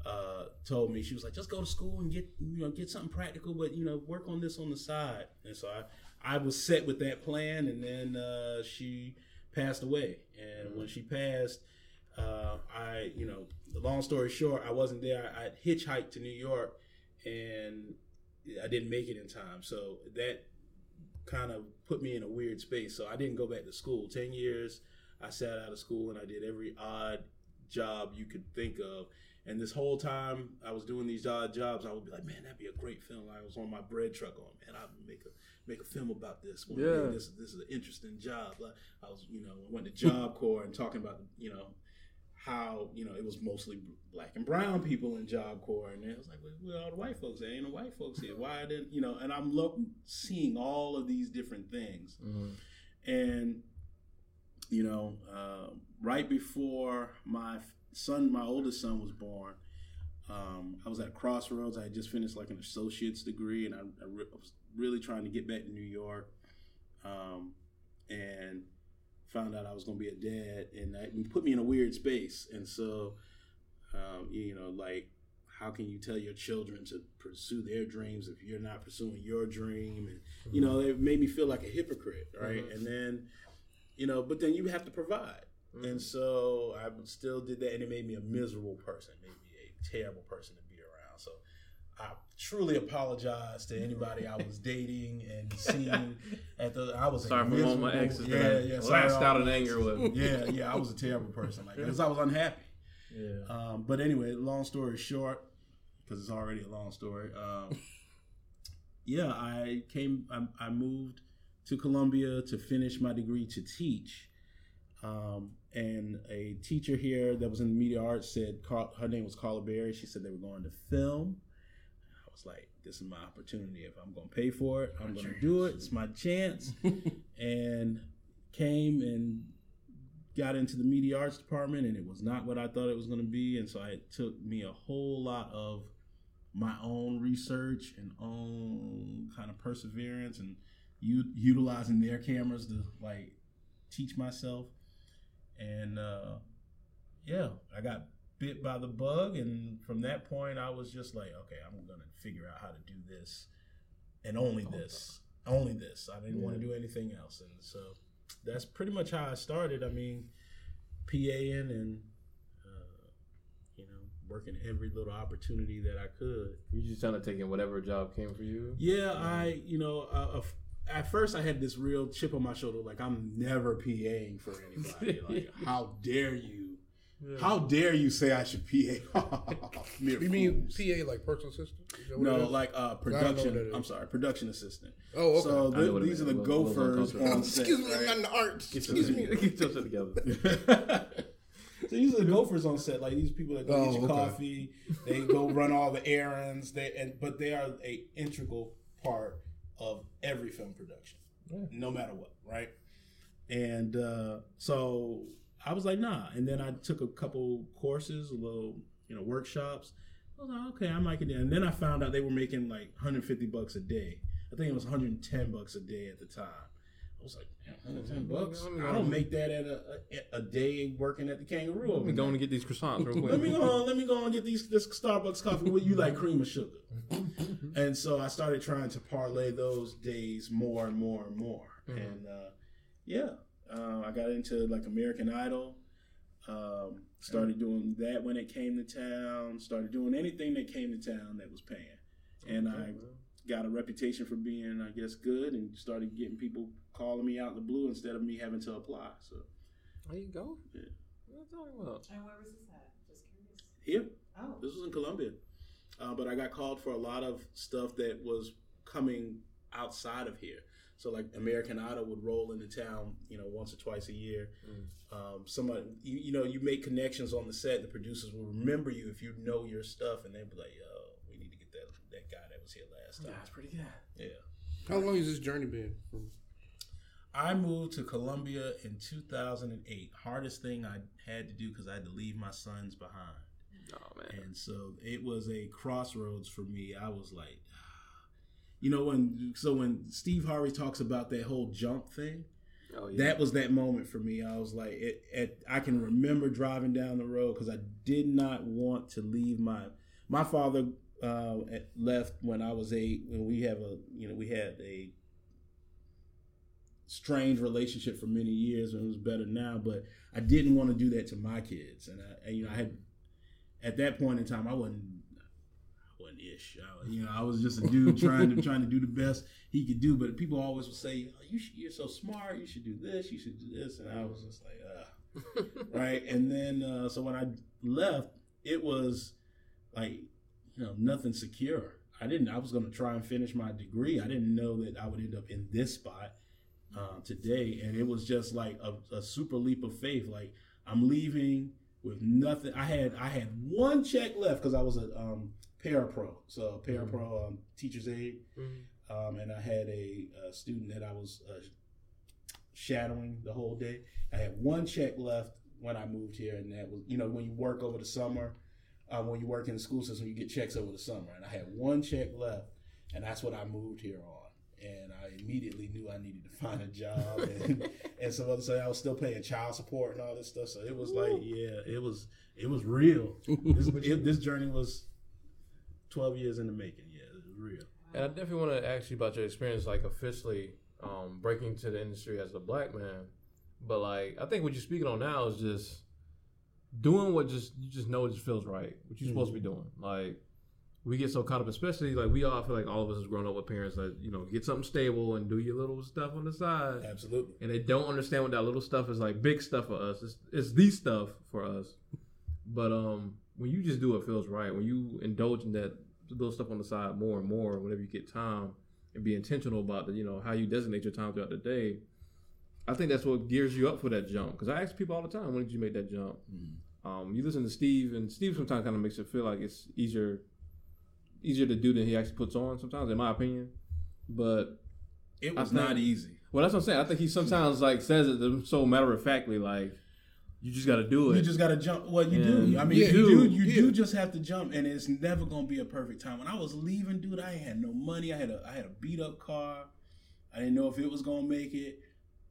uh, told me she was like, just go to school and get you know get something practical, but you know work on this on the side. And so I I was set with that plan, and then uh, she passed away. And when she passed, uh, I you know long story short, I wasn't there. I hitchhiked to New York, and I didn't make it in time. So that kind of put me in a weird space. So I didn't go back to school. Ten years, I sat out of school and I did every odd job you could think of. And this whole time I was doing these odd jobs, I would be like, "Man, that'd be a great film." I was on my bread truck, on man, I'd make a make a film about this. One Yeah. day. this this is an interesting job. I was, you know, I went to Job Corps and talking about, you know, how you know it was mostly black and brown people in Job Corps, and it was like, well, all the white folks? There ain't no white folks here. Why didn't you know? And I'm lo- seeing all of these different things, Mhm. and you know, uh, right before my son, my oldest son, was born, um, I was at Crossroads. I had just finished like an associate's degree, and I, I re- I was really trying to get back to New York, um, and found out I was going to be a dad, and that put me in a weird space. And so, um, you know, like. How can you tell your children to pursue their dreams if you're not pursuing your dream? And you know, it made me feel like a hypocrite, right? Mhm. And then, you know, but then you have to provide. And so I still did that, and it made me a miserable person, made me a terrible person to be around. So I truly apologize to anybody I was [LAUGHS] dating and seeing at the. I was Sorry for all my exes. Yeah, yeah. Lashed out in anger with. Yeah, yeah. I was a terrible person, like because I was unhappy. Yeah. Um, but anyway, long story short, because it's already a long story. Um, [LAUGHS] yeah, I came. I, I moved to Columbia to finish my degree to teach. Um, and a teacher here that was in the media arts said her name was Carla Berry. She said they were going to film. I was like, "This is my opportunity. If I'm going to pay for it, I'm going to do it. It's my chance." [LAUGHS] and came and got into the media arts department, and it was not what I thought it was going to be. And so it took me a whole lot of my own research and own kind of perseverance and u- utilizing their cameras to like teach myself. And uh, yeah, I got bit by the bug, and from that point, I was just like, okay, I'm gonna figure out how to do this, and only this, only this. I didn't want to do anything else, and so that's pretty much how I started. I mean, PAing and uh, you know working every little opportunity that I could. You just kind of taking whatever job came for you. Yeah, I you know at first I had this real chip on my shoulder, like I'm never PAing for anybody. [LAUGHS] like, how dare you? How dare you say I should PA? [LAUGHS] Mere You mean. PA like personal assistant? Is that what it No, like uh, I don't know what production. I'm sorry, production assistant. Oh, okay. So I know th- what it these are the little- little gophers uncomfortable. on set. Excuse me. I'm not in the arts. Get Excuse [LAUGHS] your- me. Get yourself together. so these are the gophers on set, like these people that go Oh, get you okay. coffee, they go run all the errands, they and but they are a integral part of every film production, no matter what, right? And uh, so I was like, nah. And then I took a couple courses, a little, you know, workshops. I was like, okay, I might get in. And then I found out they were making like 150 bucks a day. I think it was 110 bucks a day at the time. I was like, man, 110 bucks. I don't make that at a, a, a day working at the Kangaroo. Let over me go there. and get these croissants [LAUGHS] real quick. Let me go. On. Let me go and get these this Starbucks coffee. What you like, cream or sugar? [LAUGHS] and so I started trying to parlay those days more and more and more. And uh, yeah, uh, I got into like American Idol. Um, started doing that when it came to town. Started doing anything that came to town that was paying. And I got a reputation for being, I guess, good, and started getting people calling me out in the blue instead of me having to apply. So There you go. Yeah. What you talking about? And where was this at? Just curious. here, Oh. This was in Columbia, uh, but I got called for a lot of stuff that was coming outside of here. So like American Idol would roll into town, you know, once or twice a year. Um, somebody, you, you know, you make connections on the set. The producers will remember you if you know your stuff, and they'll be like, "Yo, we need to get that that guy that was here last time." That's pretty good. Yeah. How long has this journey been? From, I moved to Columbia in 2008. Hardest thing I had to do because I had to leave my sons behind. Oh man. And so it was a crossroads for me. I was like, [SIGHS] you know, when so when Steve Harvey talks about that whole jump thing, Oh yeah. that was that moment for me. I was like, it, it, I can remember driving down the road because I did not want to leave my my father uh, left when I was eight. When we have a you know we had a strange relationship for many years, and it was better now. But I didn't want to do that to my kids, and, I, and you know I had at that point in time I wasn't. I wasn't ish, I, you know. I was just a dude trying to trying to do the best he could do. But people always would say, oh, "You should, you're so smart. You should do this. You should do this." And I was just like, "Uh, [LAUGHS] right." And then uh, so when I left, it was like you know nothing secure. I didn't. I was going to try and finish my degree. I didn't know that I would end up in this spot uh, today, and it was just like a, a super leap of faith. Like I'm leaving with nothing. I had I had one check left because I was a um, parapro, so parapro um, teacher's aide, um, and I had a, uh student that I was uh, shadowing the whole day. I had one check left when I moved here, and that was you know when you work over the summer, uh, when you work in the school system, you get checks over the summer, and I had one check left, and that's what I moved here on. And I immediately knew I needed to [LAUGHS] find a job and, [LAUGHS] and some other stuff. I was still paying child support and all this stuff. So it was like, yeah, it was it was real. this, [LAUGHS] it, this journey was twelve years in the making. Yeah, it was real. And I definitely want to ask you about your experience, like officially um, breaking to the industry as a black man. But like, I think what you're speaking on now is just doing what just you just know just feels right, what you're supposed to be doing. Like, we get so caught up, especially like we all feel like all of us has grown up with parents that you know get something stable and do your little stuff on the side, Absolutely. and they don't understand what that little stuff is like. Big stuff for us, it's, it's the stuff for us. But um, when you just do what feels right, when you indulge in that little stuff on the side more and more, whenever you get time, and be intentional about the, you know how you designate your time throughout the day. I think that's what gears you up for that jump. Because I ask people all the time, when did you make that jump? Um, you listen to Steve, and Steve sometimes kind of makes it feel like it's easier, easier to do than he actually puts on. Sometimes, in my opinion, but It was think- not easy. Well, that's what I'm saying. I think he sometimes like says it so matter of factly, like you just got to do it. You just got to jump. Well, you do. I mean, Yeah, you do. You Yeah. do just have to jump, and it's never gonna be a perfect time. When I was leaving, dude, I had no money. I had a I had a beat up car. I didn't know if it was gonna make it.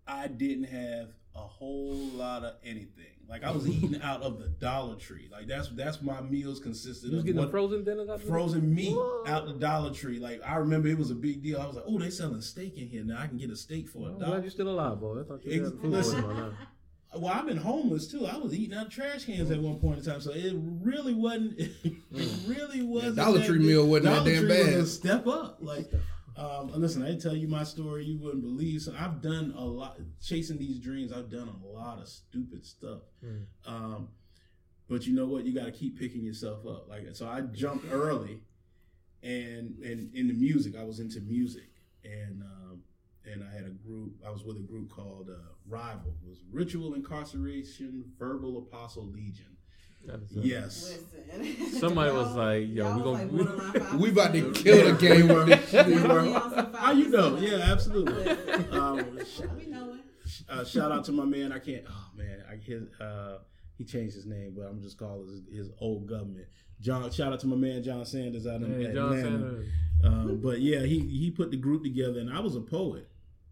I didn't have a whole lot of anything. Like I was eating [LAUGHS] out of the Dollar Tree. Like that's that's my meals consisted You was of getting frozen dinners frozen meat What? out the Dollar Tree. Like I remember it was a big deal. I was like, oh, they selling steak in here now. I can get a steak for a I'm dollar. glad you're still alive, boy. I thought you Ex- had listen. [LAUGHS] Well, I've been homeless too. I was eating out of trash cans at one point in time, so it really wasn't. [LAUGHS] It mm. really wasn't. Dollar that Tree big. meal wasn't that damn Tree was bad. a step up. Like, um, listen, I tell you my story, you wouldn't believe. So I've done a lot chasing these dreams. I've done a lot of stupid stuff. Mm. Um, but you know what? You got to keep picking yourself up. Like, so I jumped early, and and in the music, I was into music, and um, and I had a group. I was with a group called uh, Rival. It was Ritual Incarceration Verbal Apostle Legion. That is, Yes. Listen. Somebody was like, yo, we was gonna- [LAUGHS] borderline five We about to kill the game. We were- we Definitely were- on some How you know? Yeah, absolutely. Um, We know it. uh, shout out to my man. I can't. Oh man, I his uh, he changed his name, but I'm just calling his, his old government. John. Shout out to my man John Sanders out in Man, John Atlanta. Sanders. Um, but yeah, he he put the group together, and I was a poet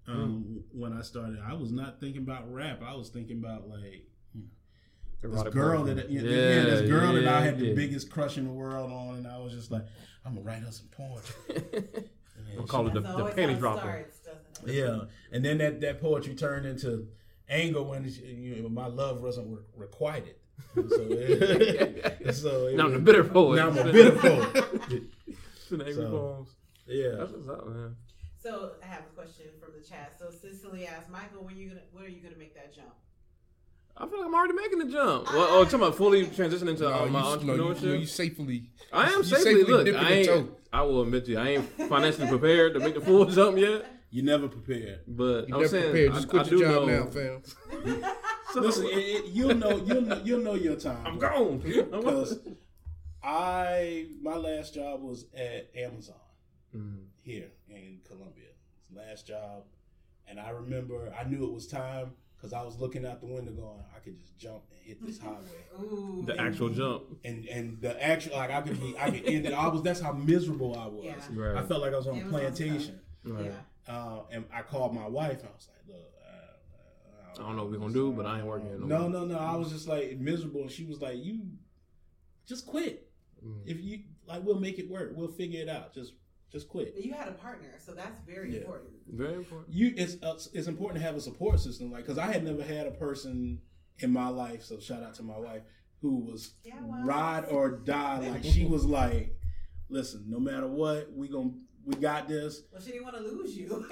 um, when I started. I was not thinking about rap. I was thinking about like this girl porn. that yeah, yeah, this girl that I had the biggest crush in the world on, and I was just like, I'm gonna write her some poetry. [LAUGHS] We'll call it the, That's the always panty dropper. starts. Yeah, and then that, that poetry turned into anger when you know, my love wasn't re- requited. So, it, [LAUGHS] so it Now I'm the was- bitter poet. Now I'm a [LAUGHS] bitter poet. It's an angry So- poems. Yeah. That's what's up, man. So I have a question from the chat. So Cicely asked Michael, when you gonna when are you gonna make that jump? I feel like I'm already making the jump. Well, oh, talking about fully transitioning into No, uh, you, my no, you, entrepreneurship. no, you safely. I am safely, safely look. I ain't. I will admit to you, I ain't financially prepared to make the full [LAUGHS] jump yet. You never prepared. But You I'm never saying, prepared. Just I quit do your job know. now, fam. [LAUGHS] So- Listen, it, it, you'll know you'll know you'll know your time. I'm bro. gone. [LAUGHS] Because I my last job was at Amazon Mm. here in Columbia. Last job, and I remember I knew it was time because I was looking out the window going, I could just jump and hit this [LAUGHS] highway. Ooh, The actual jump. and and the actual like I could be I could end it. I was that's how miserable I was. Yeah. Right. I felt like I was on a Amazon plantation. Right. Yeah. Uh, and I called my wife. and I was like, look, uh, I don't know what we're gonna do, but I ain't working here no No, no, no. I was just like miserable, and she was like, you just quit. Mm. If you like, we'll make it work. We'll figure it out. Just just quit. You had a partner, so that's very Yeah. important. Very important. You it's uh, it's important to have a support system, like because I had never had a person in my life. So shout out to my wife who was Yeah, well. ride or [LAUGHS] die. Like she was like, listen, no matter what, we gonna we got this. Well, she didn't want to lose you.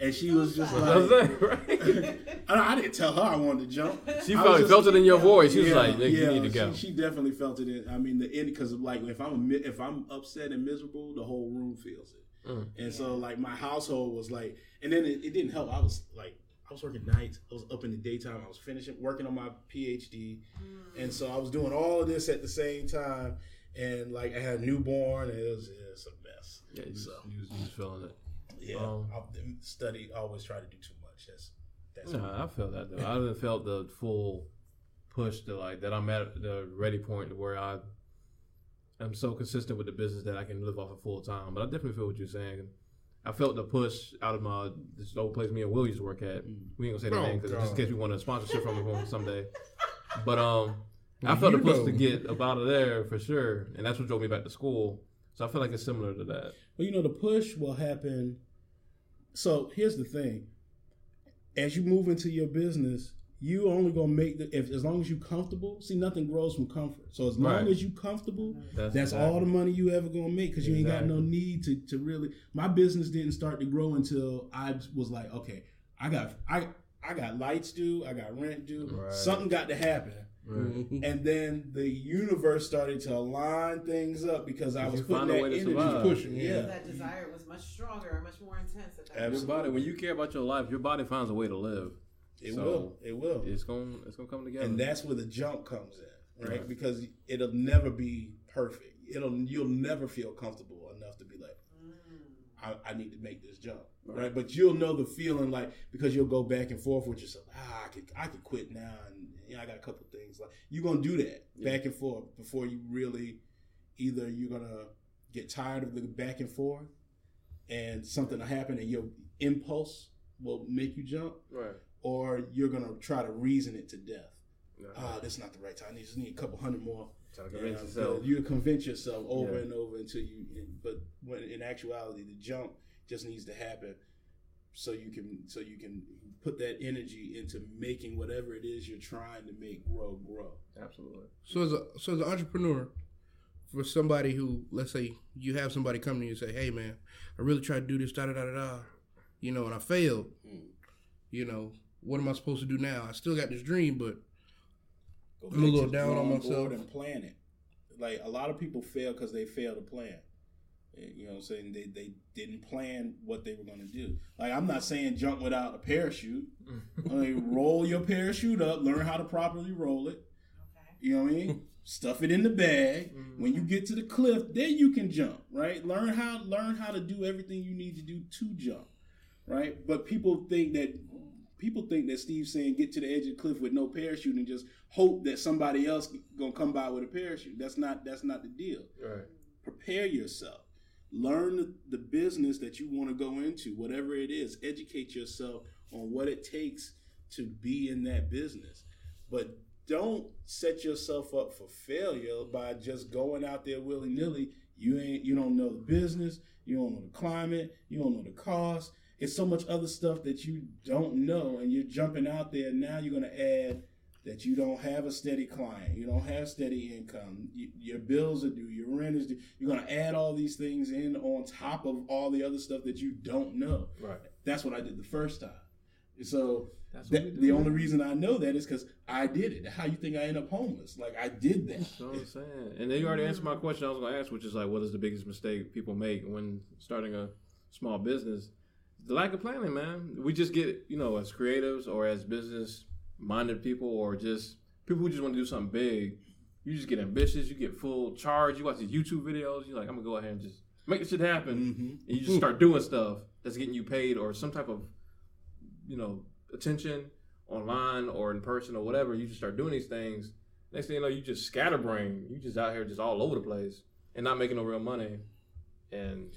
and [LAUGHS] she was just I like, was like, right? [LAUGHS] I, I didn't tell her I wanted to jump. She I probably just- felt it in your voice. She was Yeah, like, "Nigga, you need to go." She, she definitely felt it. In, I mean, the end because like if I'm if I'm upset and miserable, the whole room feels it. Mm. And so like my household was like, and then it, it didn't help. I was like, I was working nights. I was up in the daytime. I was finishing working on my PhD, and so I was doing all of this at the same time. And like I had a newborn, and it was, it was a mess. Yeah, you, So you, was- you was feeling it. yeah, Um, I, study always try to do too much. That's that's No, I felt that though. I haven't felt the full push to like that. I'm at the ready point to where I am so consistent with the business that I can live off of full time. But I definitely feel what you're saying. I felt the push out of my this old place me and Will used to work at. We ain't gonna say the Oh, name because just in case we want a sponsorship from them [LAUGHS] someday. But um, I felt the push know. to get up out of there for sure, and that's what drove me back to school. So I feel like it's similar to that. Well, you know, the push will happen. So here's the thing: as you move into your business, you only gonna make the if as long as you comfortable. See, nothing grows from comfort. So as long Right. as you comfortable, That's, that's all the money you ever gonna make because you ain't got no need to to really. My business didn't start to grow until I was like, okay, I got I I got lights due, I got rent due, Right. something got to happen. Right. And then the universe started to align things up because I was find putting that energy pushing, Yeah. that desire was much stronger and much more intense at that Absolutely. Your body, when you care about your life, your body finds a way to live. It So, will. It will. It's gonna it's gonna come together. and that's where the jump comes in, right? Right. Because it'll never be perfect. It'll you'll never feel comfortable enough to be like. I, I need to make this jump, right? But you'll know the feeling like because you'll go back and forth with yourself. Ah, I could I could quit now, and yeah, I got a couple things like you're gonna do that Yeah. back and forth before you really either you're gonna get tired of the back and forth, and something will happen, and your impulse will make you jump, Right. or you're gonna try to reason it to death. Ah, this is not the right time. I just need a couple hundred more. Trying to Yeah, yourself. You convince yourself over Yeah. and over until you. But when in actuality, the jump just needs to happen, so you can so you can put that energy into making whatever it is you're trying to make grow grow. Absolutely. So as a so as an entrepreneur, for somebody who let's say you have somebody come to you and say, "Hey man, I really tried to do this, da da da da da," you know, and I failed. Mm. You know, what am I supposed to do now? I still got this dream, but Go I'm a little down on drawing myself. and plan it. Like a lot of people fail because they fail to plan. Eh, You know what I'm saying? They they didn't plan what they were going to do. Like I'm not saying jump without a parachute. [LAUGHS] I mean, roll your parachute up, learn how to properly roll it. Okay. You know what I mean? Stuff it in the bag. When you get to the cliff, then you can jump, right? Learn how learn how to do everything you need to do to jump, right? But people think that people think that Steve's saying get to the edge of the cliff with no parachute and just hope that somebody else gonna come by with a parachute. That's not that's not the deal. Right. Prepare yourself. Learn the, business that you want to go into, whatever it is. Educate yourself on what it takes to be in that business. But don't set yourself up for failure by just going out there willy nilly. You ain't you don't know the business, you don't know the climate, you don't know the cost. It's so much other stuff that you don't know, and you're jumping out there. Now you're gonna add that you don't have a steady client, you don't have steady income, you, your bills are due, your rent is due. You're gonna add all these things in on top of all the other stuff that you don't know. Right. That's what I did the first time. So That's what that, the only reason I know that is because I did it. How you think I end up homeless? Like I did that. That's what I'm saying. And then you already answered my question I was going to ask, which is like, what is the biggest mistake people make when starting a small business? The lack of planning, man. We just get, you know, as creatives or as business minded people or just people who just want to do something big, you just get ambitious, you get full charge, you watch these YouTube videos, you're like, I'm to go ahead and just make this shit happen. Mm-hmm. And you just start doing stuff that's getting you paid or some type of, you know, attention online or in person or whatever. You just start doing these things. Next thing you know, you just scatterbrain. You just out here just all over the place and not making no real money. And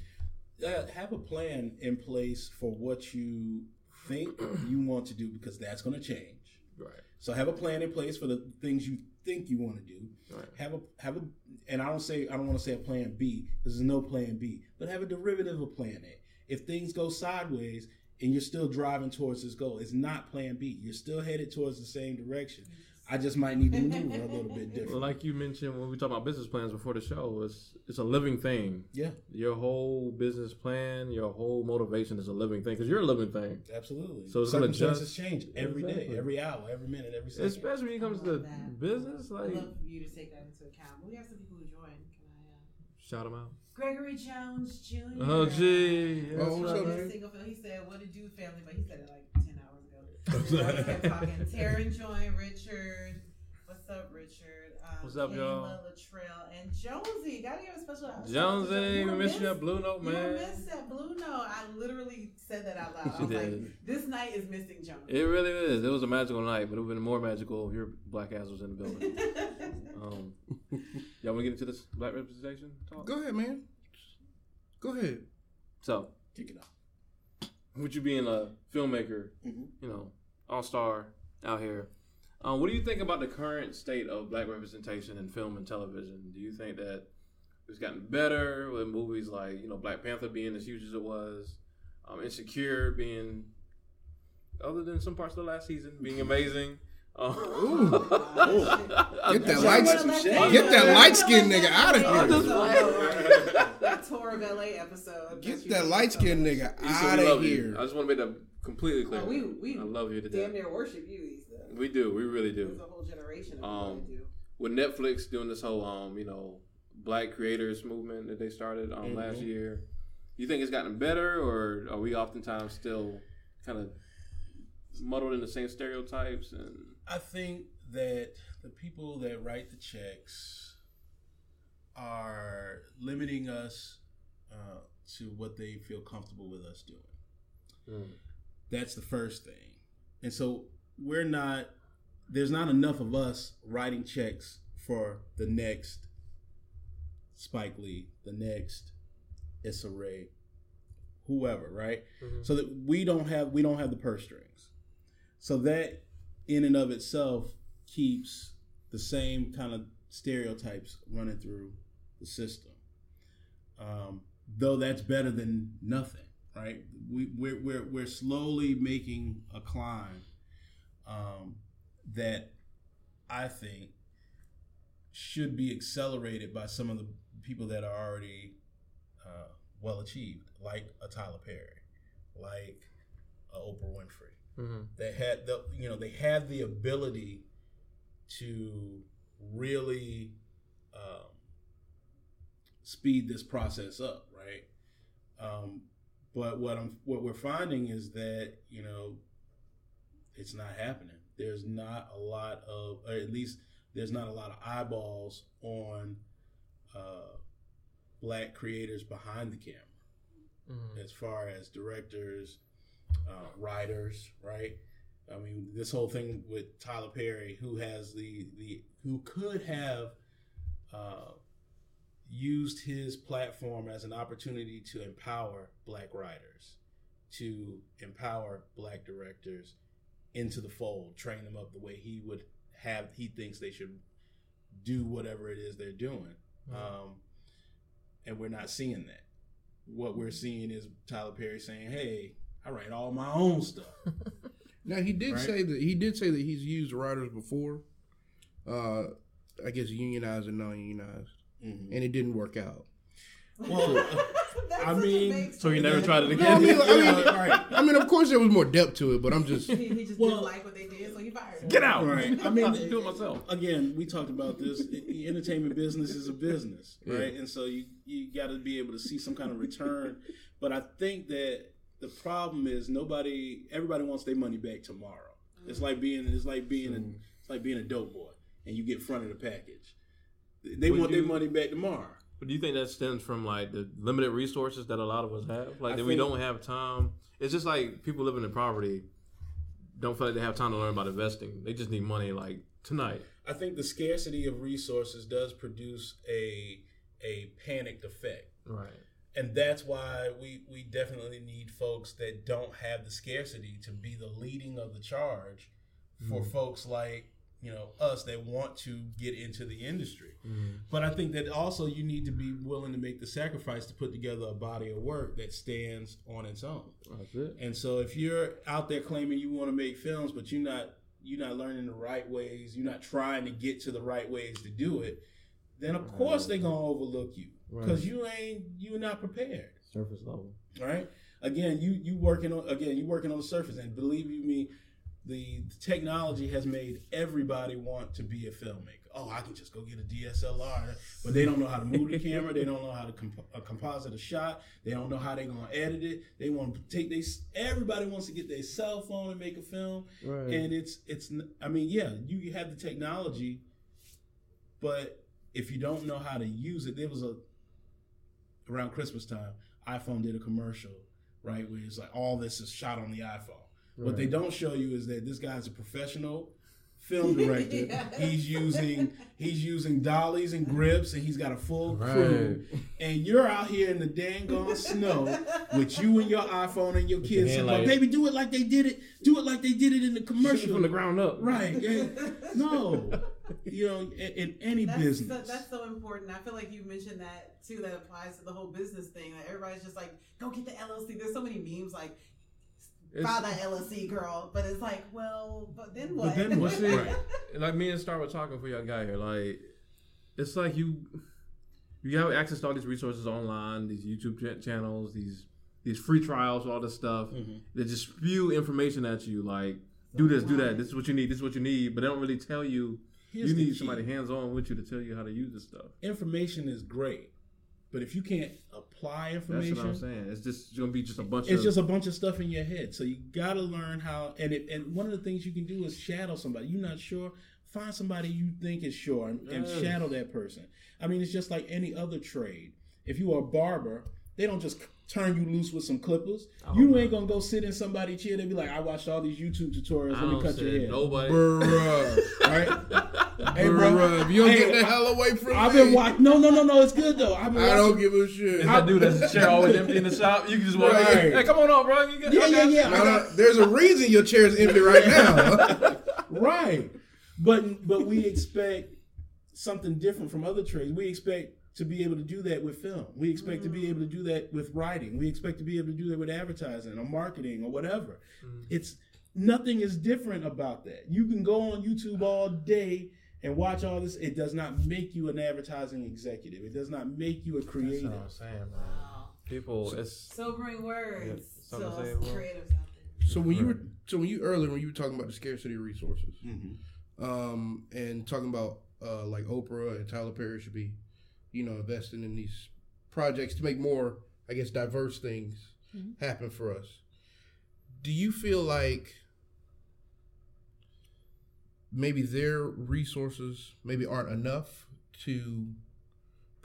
Uh, have a plan in place for what you think you want to do because that's going to change. right, So have a plan in place for the things you think you want to do. right, Have a have a, and I don't say I don't want to say a plan B because there's no plan B, but have a derivative of plan A. If things go sideways and you're still driving towards this goal, it's not plan B. You're still headed towards the same direction. I just might need to maneuver a little bit different. like you mentioned when we talk about business plans before the show, it's it's a living thing. Yeah, Your whole business plan, your whole motivation is a living thing because you're a living thing. absolutely. So it's gonna circumstances just- change every day, Exactly. every hour, every minute, every second. Especially when it comes to that. business, I'd like love you to take that into account. We have some people who joined. Can I? Uh... shout them out. Gregory Jones Jr. Oh, gee. Oh, what's up, man. man? Single film. He said, "What to do, family?" But he said it like [LAUGHS] Taryn Joy, Richard. What's up, Richard? Um, What's up, Kayla, y'all? Latrell, and Jonesy. Gotta give a special. shout out to Jonesy, we You miss you missed- at Blue Note, You man. missed that blue note. I literally said that out loud. I She was like, did. "This night is missing Jonesy." It really is. It was a magical night, but it would have been more magical if your black ass was in the building. [LAUGHS] Um, y'all want to get into this black representation talk? go ahead, man. Go ahead. So, Kick it off. with you being a filmmaker, Mhm. you know, all star out here, um, what do you think about the current state of black representation in film and television? Do you think that it's gotten better with movies like you know Black Panther being as huge as it was, um, Insecure being, other than some parts of the last season, being amazing? [LAUGHS] Um, Ooh. Get that light, like some shade. get that light skinned nigga out of here. just playing. that tour of LA episode. Get that light skinned nigga out of here. I just want to make that completely clear. Oh, we- we I love you to Damn death. near worship you, Issa. We do. We really There's do. a whole generation of people Um, do. With Netflix doing this whole, um, you know, black creators movement that they started um, last Mhm. year, you think it's gotten better, or are we oftentimes still kind of muddled in the same stereotypes? And I think that the people that write the checks are limiting us uh, to what they feel comfortable with us doing. Mm. That's the first thing. And so we're not there's not enough of us writing checks for the next Spike Lee, the next Issa Rae, whoever, right? Mhm. So that we don't have we don't have the purse strings. So that in and of itself keeps the same kind of stereotypes running through the system. Um, though that's better than nothing, right? We, we're, we're, we're slowly making a climb um, that I think should be accelerated by some of the people that are already uh, well achieved, like a Tyler Perry, like a Oprah Winfrey. Mhm. They had the you know they had the ability to really um, speed this process up, right? Um, but what I'm what we're finding is that you know it's not happening. There's not a lot of, or at least there's not a lot of eyeballs on uh, black creators behind the camera Mhm. as far as directors, uh, writers, right? I mean, this whole thing with Tyler Perry, who has the the who could have uh, used his platform as an opportunity to empower black writers, to empower black directors into the fold, train them up the way he would have he thinks they should do whatever it is they're doing. Um, and we're not seeing that. What we're seeing is Tyler Perry saying, "Hey, I write all my own stuff." [LAUGHS] Now he did Right. say that he did say that he's used writers before. Uh, I guess unionized and non-unionized, Mhm. and it didn't work out. Well, [LAUGHS] I mean, So you never tried it No, I again? mean, I mean, Yeah, [LAUGHS] right. I mean, of course there was more depth to it, but I'm just [LAUGHS] he, he just Well- didn't like what they did, so he fired him. Get out! Right. I mean, I'll do it myself. Again, we talked about this. The entertainment business is a business, right? And so you you got to be able to see some kind of return. But I think that the problem is nobody, everybody wants their money back tomorrow. It's like being it's like being a it's like being a dope boy, and you get front of the package. They Would want you- their money back tomorrow. But do you think that stems from like the limited resources that a lot of us have? Like I that we think- don't have time. It's just like people living in poverty don't feel like they have time to learn about investing. They just need money like tonight. I think the scarcity of resources does produce a a panicked effect. Right. And that's why we, we definitely need folks that don't have the scarcity to be the leading of the charge for mm-hmm. folks like, you know, us that want to get into the industry. Mm-hmm. But I think that also you need to be willing to make the sacrifice to put together a body of work that stands on its own. That's it. And so if you're out there claiming you want to make films, but you're not you're not learning the right ways, you're not trying to get to the right ways to do it, then of course they're gonna overlook you because you ain't you're not prepared, Surface level. right? Again, you you working on again you working on the surface, and believe you me, the technology has made everybody want to be a filmmaker. Oh, I can just go get a DSLR, but they don't know how to move the camera. They don't know how to comp- uh, composite a shot. They don't know how they're gonna edit it. They want to take they everybody wants to get their cell phone and make a film, Right. and it's it's. I mean, yeah, you have the technology, but if you don't know how to use it, there was a around Christmas time, iPhone did a commercial, right, where it's like all this is shot on the iPhone. What they don't show you is that this guy's a professional film director. [LAUGHS] Yeah. He's using he's using dollies and grips, and he's got a full crew. And you're out here in the dang gone snow with you and your iPhone and your kids. hand saying, like- baby, do it like they did it. Do it like they did it in the commercial. from the ground up. Right. yeah. [LAUGHS] No. You know, in, in any That's, business. So, that's so important. I feel like you mentioned that too. That applies to the whole business thing. Like everybody's just like, go get the LLC. There's so many memes like, file that LLC, girl. But it's like, well, but then what? then what? Well, [LAUGHS] see, Right. like me and Star were talking for y'all guy here. Like, it's like you you have access to all these resources online, these YouTube ch- channels, these these free trials, all this stuff. Mhm. They just spew information at you. Like, do this, do that. This is what you need. This is what you need. But they don't really tell you. Here's you need somebody hands on with you to tell you how to use this stuff. Information is great, but if you can't apply That's information, what I'm saying. It's just gonna be just a bunch it's of. just a bunch of stuff in your head. So you gotta learn how. And it, and one of the things you can do is shadow somebody. You're not sure. Find somebody you think is sure and, and shadow that person. I mean, it's just like any other trade. If you are a barber, they don't just turn you loose with some clippers. You ain't gonna go sit in somebody's chair. They be like, I watched all these YouTube tutorials. Let me cut your hair. nobody. Bruh. Right? [LAUGHS] hey, bro. Bruh. If you don't Hey, get the hell away from me. I've been watching. No, no, no, no. It's good though. I've been I don't watching. give a shit. It's that dude that's the chair always empty in the [LAUGHS] shop. You can just walk Right. in. Hey, come on up, bro. You get, Yeah, I yeah, got you. yeah. No, no, there's a reason your chair is empty right now. [LAUGHS] right. But but we expect something different from other trades. We expect to be able to do that with film. We expect to be mm. able to do that with writing. We expect to be able to do that with advertising or marketing or whatever. Mm. It's nothing is different about that. You can go on YouTube all day and watch all this. It does not make you an advertising executive. It does not make you a That's creative. what I'm saying, man. Wow. People, it's Sobering words. Yeah, so something say, us bro. creatives out there. so when you were, so when you earlier when you were talking about the scarcity of resources, Mhm. um, and talking about uh, like Oprah and Tyler Perry should be, you know, investing in these projects to make more, I guess, diverse things happen for us. Do you feel like maybe their resources maybe aren't enough to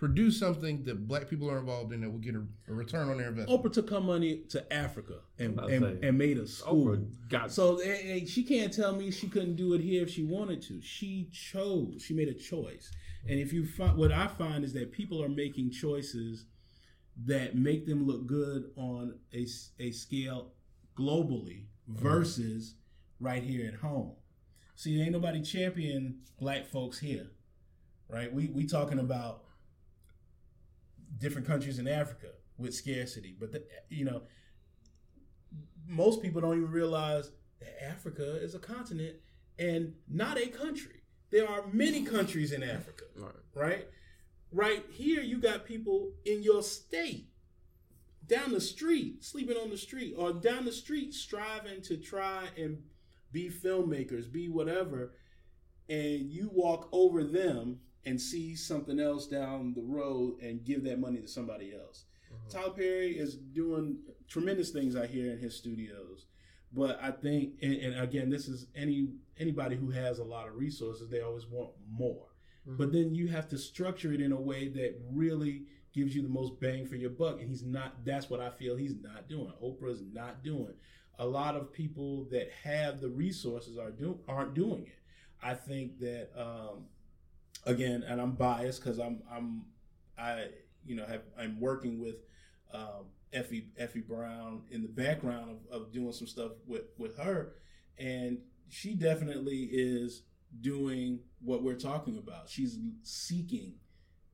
produce something that black people are involved in that will get a, a return on their investment? Oprah took her money to Africa and, and, and made a school. Oprah got So eh, eh, she can't tell me she couldn't do it here if she wanted to. She chose. She made a choice. And if you find what I find is that people are making choices that make them look good on a, a scale globally versus right here at home. See, ain't nobody champion black folks here, right? We we talking about different countries in Africa with scarcity, but the, you know, most people don't even realize that Africa is a continent and not a country. There are many countries in Africa, Right. right? Right here, you got people in your state down the street, sleeping on the street, or down the street striving to try and be filmmakers, be whatever, and you walk over them and see something else down the road and give that money to somebody else. Mm-hmm. Tyler Perry is doing tremendous things I hear in his studios, but I think, and, and again, this is any anybody who has a lot of resources, they always want more. Mm-hmm. But then you have to structure it in a way that really gives you the most bang for your buck, and he's not. That's what I feel he's not doing. Oprah's not doing. A lot of people that have the resources are do aren't doing it. I think that um, again, and I'm biased because I'm I'm I you know have I'm working with um, Effie Effie Brown in the background of, of doing some stuff with with her, and she definitely is doing what we're talking about. She's seeking,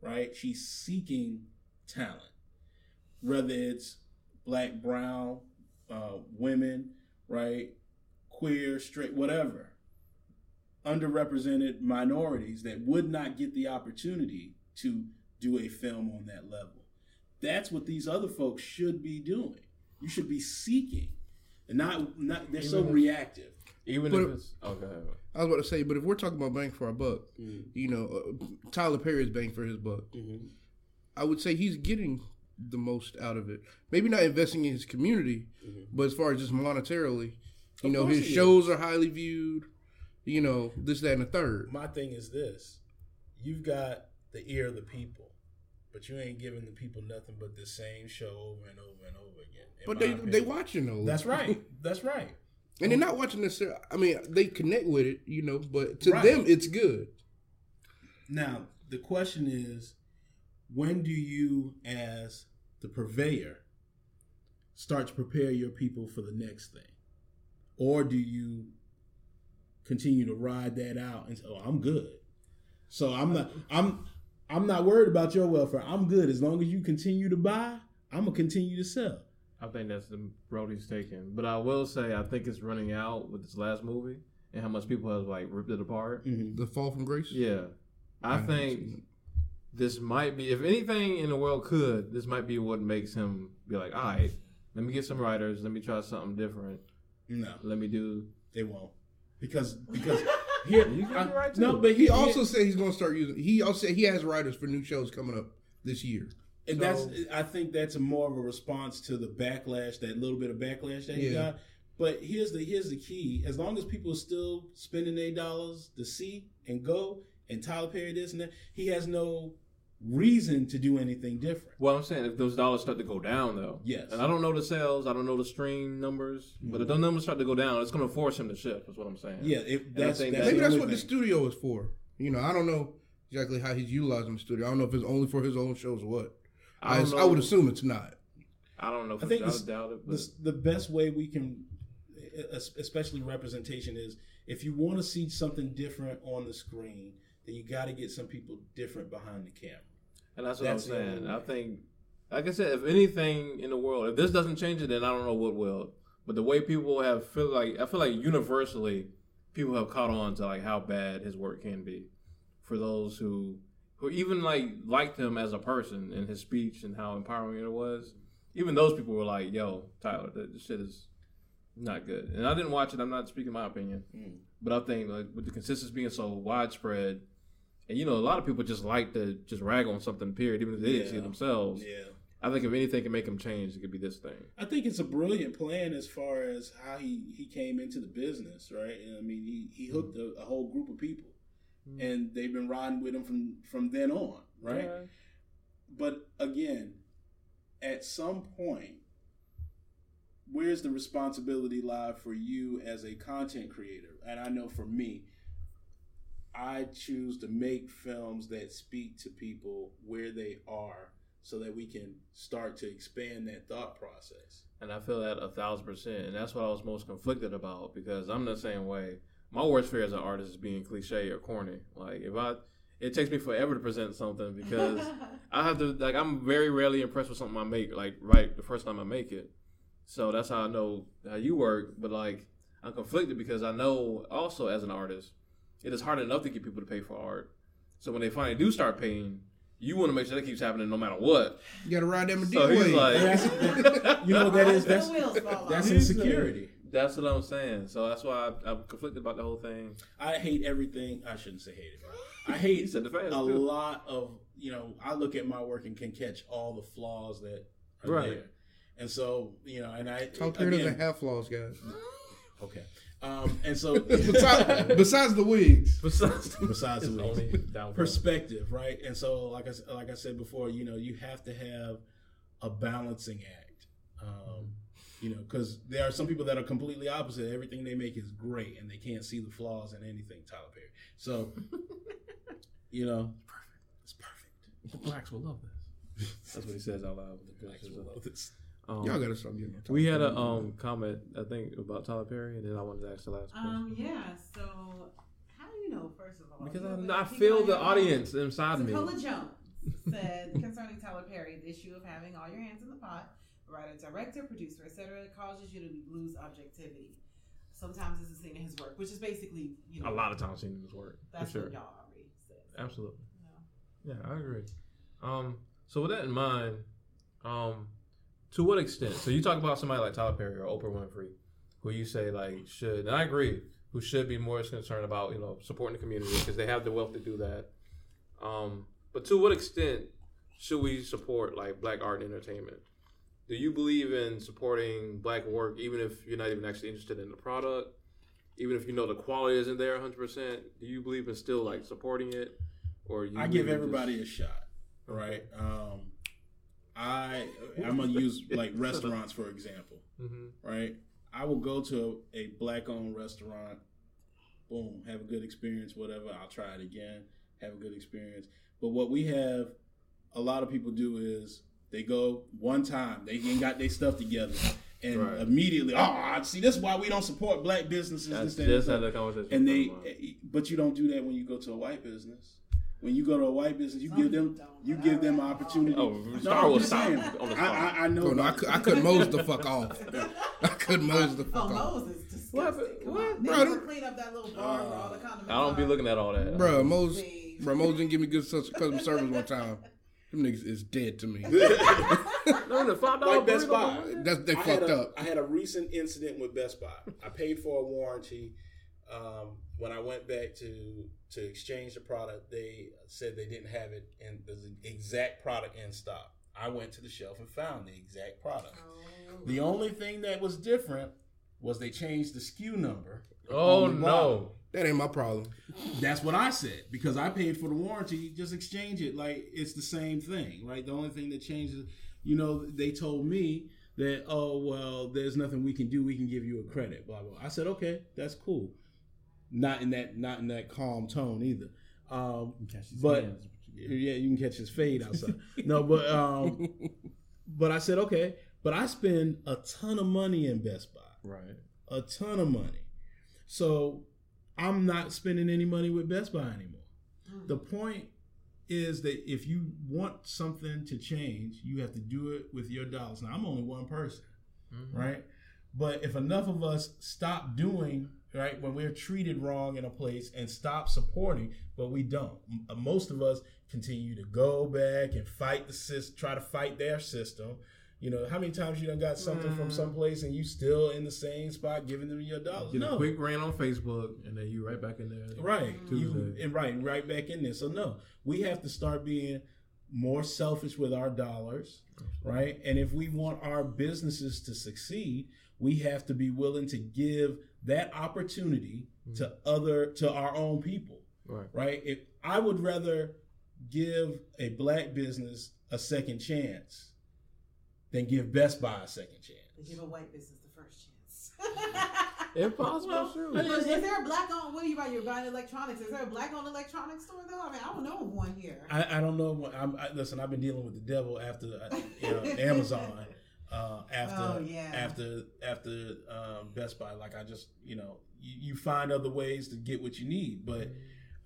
right? She's seeking talent, whether it's black, brown, uh, women, right, queer, straight, whatever underrepresented minorities that would not get the opportunity to do a film on that level. That's what these other folks should be doing. You should be seeking, and not not. They're so if- reactive. Even But- if it's oh. I was about to say, but if we're talking about bang for our buck, Mm-hmm. you know, uh, Tyler Perry is bang for his buck. I would say he's getting the most out of it. Maybe not investing in his community, mm-hmm. but as far as just monetarily, you Of know, his he shows are highly viewed. You know, this, that, and the third. My thing is this: you've got the ear of the people, but you ain't giving the people nothing but the same show over and over and over again. But my they opinion. they watching those. That's [LAUGHS] right. That's right. and they're not watching necessarily. I mean, they connect with it, you know, but to Right. them, it's good. Now the question is, when do you, as the purveyor, start to prepare your people for the next thing, or do you continue to ride that out and say, "Oh, I'm good"? So I'm not. I'm. I'm not worried about your welfare. I'm good as long as you continue to buy. I'm gonna continue to sell. I think that's the road he's taking. But I will say, I think it's running out with this last movie and how much people have like ripped it apart. The fall from grace. Yeah, I haven't seen think this might be, if anything in the world could, this might be what makes him be like, all right, let me get some writers, let me try something different, No, let me do. they won't because [LAUGHS] because here You can be I- right, no, but He he also said he's going to start using. He also said he has writers for new shows coming up this year. And that's I think that's a more of a response to the backlash, that little bit of backlash that he got. But here's the here's the key: as long as people are still spending their dollars to see and go, and Tyler Perry this and that, he has no reason to do anything different. Well, I'm saying if those dollars start to go down, though. Yes. And I don't know the sales, I don't know the stream numbers, but if mm-hmm. those numbers start to go down, it's going to force him to shift. That's what I'm saying. Yeah, if I that's, that's Maybe that's only what the studio is for. You know, I don't know exactly how he's utilizing the studio. I don't know if it's only for his own shows or what. I, I, I would assume it's not. I don't know. For I think sure. I this- doubt it. But This, the best way we can, especially representation, is if you want to see something different on the screen, then you got to get some people different behind the camera. And that's what That's I'm saying. I think, like I said, if anything in the world, if this doesn't change it, then I don't know what will. But the way people have feel like, I feel like universally, people have caught on to like how bad his work can be for those who who even like liked him as a person and his speech and how empowering it was. Even those people were like, "Yo, Tyler, th- this shit is not good." And I didn't watch it. I'm not speaking my opinion, Mm. but I think like with the consistency being so widespread, and you know, a lot of people just like to just rag on something. Period, even if they didn't see it themselves. Yeah. I think if anything can make him change, it could be this thing. I think it's a brilliant plan as far as how he, he came into the business, right? And I mean, he, he mm-hmm. hooked a, a whole group of people, mm-hmm. and they've been riding with him from from then on, right? But again, at some point, where's the responsibility lie for you as a content creator? And I know for me, I choose to make films that speak to people where they are so that we can start to expand that thought process. And I feel that a thousand percent. And that's what I was most conflicted about because I'm the same way. My worst fear as an artist is being cliche or corny. Like if I, it takes me forever to present something because [LAUGHS] I have to like I'm very rarely impressed with something I make like right the first time I make it. So that's how I know how you work. But like I'm conflicted because I know also as an artist, it is hard enough to get people to pay for art. So when they finally do start paying, you want to make sure that keeps happening no matter what. You got to ride that So Madea he's wave. like, [LAUGHS] You know, that is that's wheels fall off. that's insecurity. That's what I'm saying. So that's why I, I'm conflicted about the whole thing. I hate everything. I shouldn't say hate it. I hate [LAUGHS] said the fans a too. lot of you know. I look at my work and can catch all the flaws that are Right. there, and so you know, and I Tyler again, doesn't have flaws, guys. okay, um, and so [LAUGHS] [LAUGHS] besides, besides the wigs. Besides, Besides the wigs. perspective, right? And so, like I s- like I said before, you know, you have to have a balancing act. Um, you know, because there are some people that are completely opposite. Everything they make is great, and they can't see the flaws in anything. Tyler Perry. So, [LAUGHS] you know, perfect. it's perfect. The blacks will love this. That's what he says out loud. Blacks will love this. Um, Y'all got to stop getting on we Tyler had a um comment I think about Tyler Perry, and then I wanted to ask the last question Um, yeah, so how do you know, first of all? because You I, know, I people feel the your own. audience inside me. Nicola Jones said concerning Tyler Perry, the issue of having all your hands in the pot, writer, director, producer, etc., causes you to lose objectivity. Sometimes this is seen in his work, which is basically, you know, A lot of times seen in his work for That's sure. what y'all already said. Absolutely. You know. Yeah, I agree. Um, so with that in mind, um, to what extent? So you talk about somebody like Tyler Perry or Oprah Winfrey, who you say like should, and I agree, who should be more concerned about you know supporting the community because they have the wealth to do that. Um, but to what extent should we support like black art and entertainment? Do you believe in supporting black work even if you're not even actually interested in the product? Even if you know the quality isn't there 100%, do you believe in still like supporting it? Or you I give everybody just- a shot, right? Um, I I'm gonna use like restaurants for example, Mhm. right? I will go to a black-owned restaurant, boom, have a good experience, whatever. I'll try it again, have a good experience. But what we have, a lot of people do is they go one time, they ain't got their stuff together, and Right. immediately, oh, I see, this is why we don't support black businesses. I this, just that, had and that conversation. and they, a friend of mine. but you don't do that when you go to a white business. When you go to a white business, you Some give them, you give I them like- opportunity. Oh, No, Star I'm Wars just saying. I. I, I know. No, I, could, I couldn't Moe's the fuck off. I couldn't Moe's the Oh, fuck off. Moe's is disgusting. What? What? on. Bro, never clean up that little bar where all the condiments I don't be looking at all that. Bro, Moe's, bro, Moe's didn't give me good customer service one time. Them niggas is dead to me. [LAUGHS] No, the five dollar like Best Buy. That's they I fucked a, up. I had a recent incident with Best Buy. I paid for a warranty. Um, when I went back to to exchange the product, they said they didn't have it in the exact product in stock. I went to the shelf and found the exact product. Oh. The only thing that was different was they changed the SKU number. Oh no! That ain't my problem. That's what I said because I paid for the warranty. Just exchange it like it's the same thing, right? The only thing that changes, you know, they told me that oh well, there's nothing we can do. We can give you a credit. Blah blah. I said okay, that's cool. Not in that not in that calm tone either. Um, but yeah, you can catch his fade outside. [LAUGHS] no, but um, but I said okay. But I spend a ton of money in Best Buy Right. a ton of money. So I'm not spending any money with Best Buy anymore. The point is that if you want something to change, you have to do it with your dollars. Now I'm only one person, right? But if enough of us stop doing right when we're treated wrong in a place and stop supporting, but we don't. Uh, Most of us continue to go back and fight the system, try to fight their system. You know, how many times you done got something from someplace and you still in the same spot giving them your dollars? Get no, a quick rant on Facebook, and then you right back in there. Right. You, and right, right back in there. So no, we have to start being more selfish with our dollars, right? And if we want our businesses to succeed, we have to be willing to give that opportunity to other to our own people, Right. right? If I would rather give a black business a second chance than give Best Buy a second chance. Give a white business the first chance. [LAUGHS] If possible, Well, sure. I Is just- there a black owned? What are you buying? You're buying electronics. Is there a black owned electronics store though? I mean, I don't know of one here. I, I don't know. what- I'm, I, listen, I've been dealing with the devil after uh, you know, [LAUGHS] Amazon, uh, after Oh, yeah. after after um, Best Buy. Like I just you know you, you find other ways to get what you need, but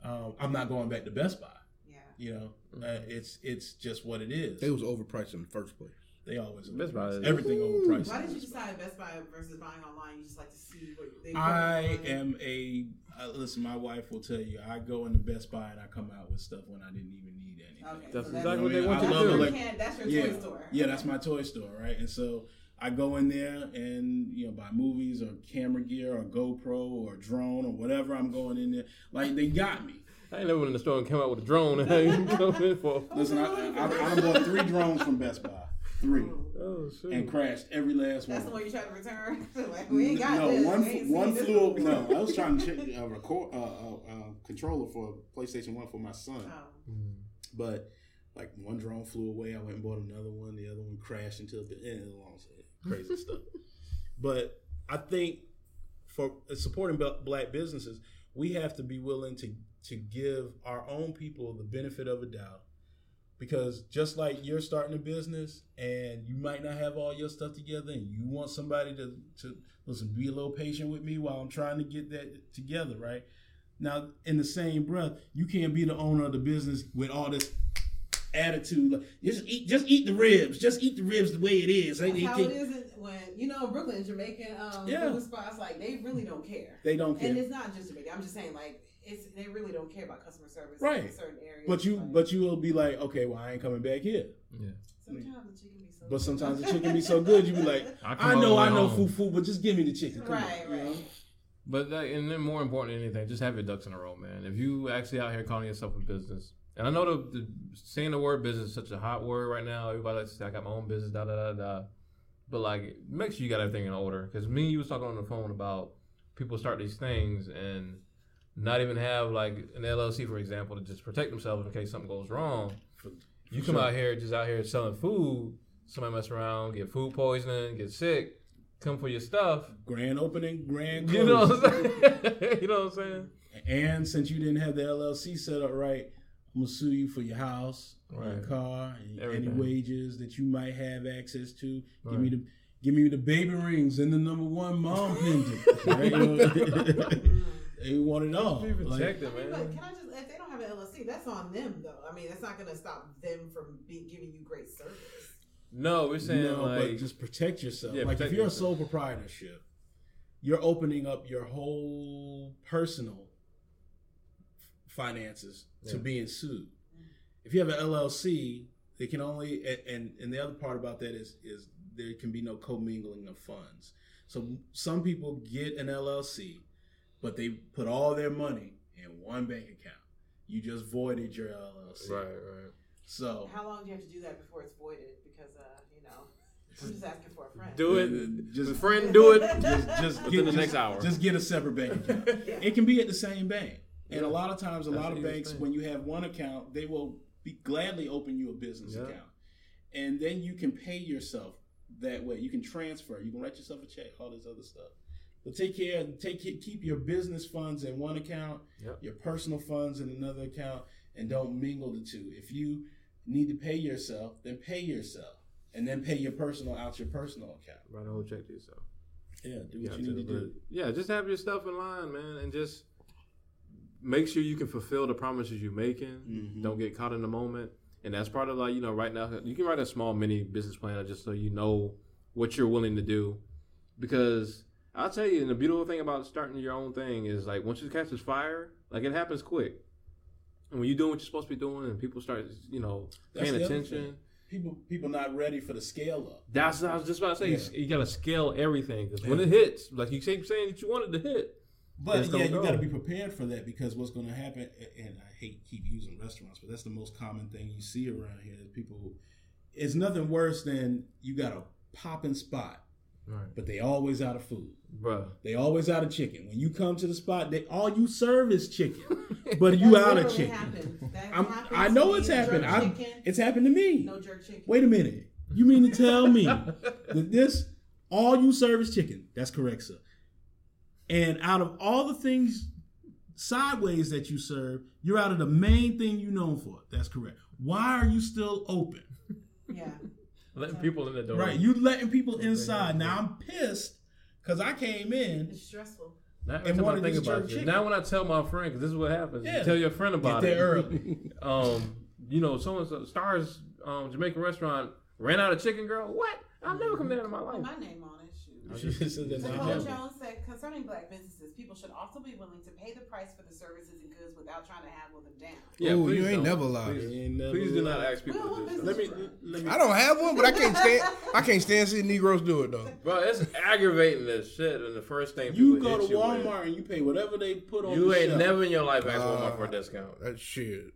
um, I'm not going back to Best Buy. yeah. You know, uh, it's it's just what it is. They was overpriced in the first place. They always Best Buy is- everything overpriced. Why did you decide Best Buy versus buying online? You just like to see what they. I am a uh, listen. My wife will tell you. I go into Best Buy and I come out with stuff when I didn't even need anything. Okay, That's so exactly what they I want you to do. elec- You can't- that's your yeah, toy store. Yeah, that's my toy store, right? And so I go in there and you know buy movies or camera gear or GoPro or drone or whatever I'm going in there. Like they got me. I ain't never went in the store and came out with a drone and [LAUGHS] I ain't [LAUGHS] come in for. Listen, I, I, I, I bought three drones from Best Buy, three, Oh shit. and crashed every last one. That's the one. one you tried to return. [LAUGHS] like we ain't got no, this. one We ain't one seen this flew. No, I was trying to [LAUGHS] check a record uh, uh, uh, controller for PlayStation One for my son, Oh. but like one drone flew away. I went and bought another one. The other one crashed into a bit. Eh, long story. crazy [LAUGHS] stuff. But I think for supporting black businesses, we have to be willing to to give our own people the benefit of a doubt. Because just like you're starting a business and you might not have all your stuff together and you want somebody to, to listen, be a little patient with me while I'm trying to get that together, right? Now, in the same breath, you can't be the owner of the business with all this attitude. Like, just eat, just eat the ribs. Just eat the ribs the way it is. That's how it is in- when you know Brooklyn, Jamaican um, Yeah. spots like they really don't care. they don't care. And it's not just Jamaica. I'm just saying like it's they really don't care about customer service Right. in certain areas. But you, Like, but you will be like, okay, well, I ain't coming back here. Yeah. sometimes the chicken be so. But sometimes the chicken be so good, you be like, [LAUGHS] I I know, I know, home. fufu, but just give me the chicken. Come Right, on, you right. know? But that, and then more important than anything, just have your ducks in a row, man. If you actually out here calling yourself a business, and I know the, the saying the word business is such a hot word right now. Everybody likes to say I got my own business, da da da da. But like, make sure you got everything in order. Because me, you was talking on the phone about people start these things and not even have like an LLC, for example, to just protect themselves in case something goes wrong. You come out here just out here selling food. Somebody mess around, get food poisoning, get sick, come for your stuff. Grand opening, grand You know what I'm saying? [LAUGHS] you know what I'm saying? And since you didn't have the LLC set up right, I'm gonna sue you for your house, your Right. car, and any wages that you might have access to. Give me the give me the baby rings and the number one mom pendant. [LAUGHS] [LAUGHS] right? You know? they want it all. Be Like, protected, I mean, but can I just if they don't have an LLC, that's on them though. I mean, that's not going to stop them from be, giving you great service. No, we're saying no, like but just protect yourself. Yeah, like protect if you're yourself. a sole proprietorship, you're opening up your whole personal finances to Yeah. being sued. If you have an LLC, they can only and, and and the other part about that is is there can be no commingling of funds. So some people get an LLC, but they put all their money in one bank account. You just voided your LLC. right, right. So How long do you have to do that before it's voided? Because uh, you know, [LAUGHS] I'm just asking for a friend. Do it. Just- Just friend, do it. [LAUGHS] just, just Within the just- next hour. Just get a separate bank account. [LAUGHS] Yeah. It can be at the same bank, and Yeah. a lot of times, a That's lot of banks, thing. when you have one account, they will be gladly open you a business Yeah. account, and then you can pay yourself that way. You can transfer. You can write yourself a check. All this other stuff. But take care. Take keep your business funds in one account, Yep. your personal funds in another account, and don't mingle the two. If you need to pay yourself, then pay yourself, and then pay your personal out your personal account. Write a whole check to yourself. Yeah, do Yeah, what you need to but- do. Yeah, just have your stuff in line, man, and just make sure you can fulfill the promises you're making. Mhm. Don't get caught in the moment. And that's part of like, you know, right now you can write a small mini business plan just so you know what you're willing to do. Because I'll tell you, and the beautiful thing about starting your own thing is like once you catch this fire, like it happens quick. And when you're doing what you're supposed to be doing and people start, you know, That's paying attention. People people not ready for the scale up. That's what I was just about to say. Yeah. You gotta scale everything because when it hits, like you keep saying that you wanted to hit, But yeah, gonna you got to be prepared for that because what's going to happen, and I hate keep using restaurants, but that's the most common thing you see around here. Is people, it's nothing worse than you got a popping spot, right, but they always out of food. bruh. They always out of chicken. When you come to the spot, they all you serve is chicken, [LAUGHS] but you out of chicken. I'm, I know it's happened. I, it's happened to me. no jerk chicken. Wait a minute. You mean to tell me [LAUGHS] that this all you serve is chicken? That's correct, sir. And out of all the things sideways that you serve, you're out of the main thing you're known for. That's correct. Why are you still open? Yeah. Letting people in the door. Right, you letting people inside. Now I'm pissed because I came in. It's stressful. Now, and I wanted think about jerk chicken. now when I tell my friend, because this is what happens, Yeah. you tell your friend Get about there it. early. [LAUGHS] Um, you know, someone stars um, Jamaican restaurant ran out of chicken, girl. What? I've never come there in my Put life. my name on it. [LAUGHS] Jones said, concerning black businesses, people should also be willing to pay the price for the services and goods without trying to haggle them down. Yeah, Ooh, you ain't never lied. Please, never please do not ask people Well, to what. Let me let me. I don't have one, but I can't stand. I can't stand seeing Negroes do it though. Bro, it's aggravating as shit. And the first thing You go to hit you with, Walmart and you pay whatever they put on. You the ain't shelf. never in your life asked Uh, Walmart for a discount. That shit.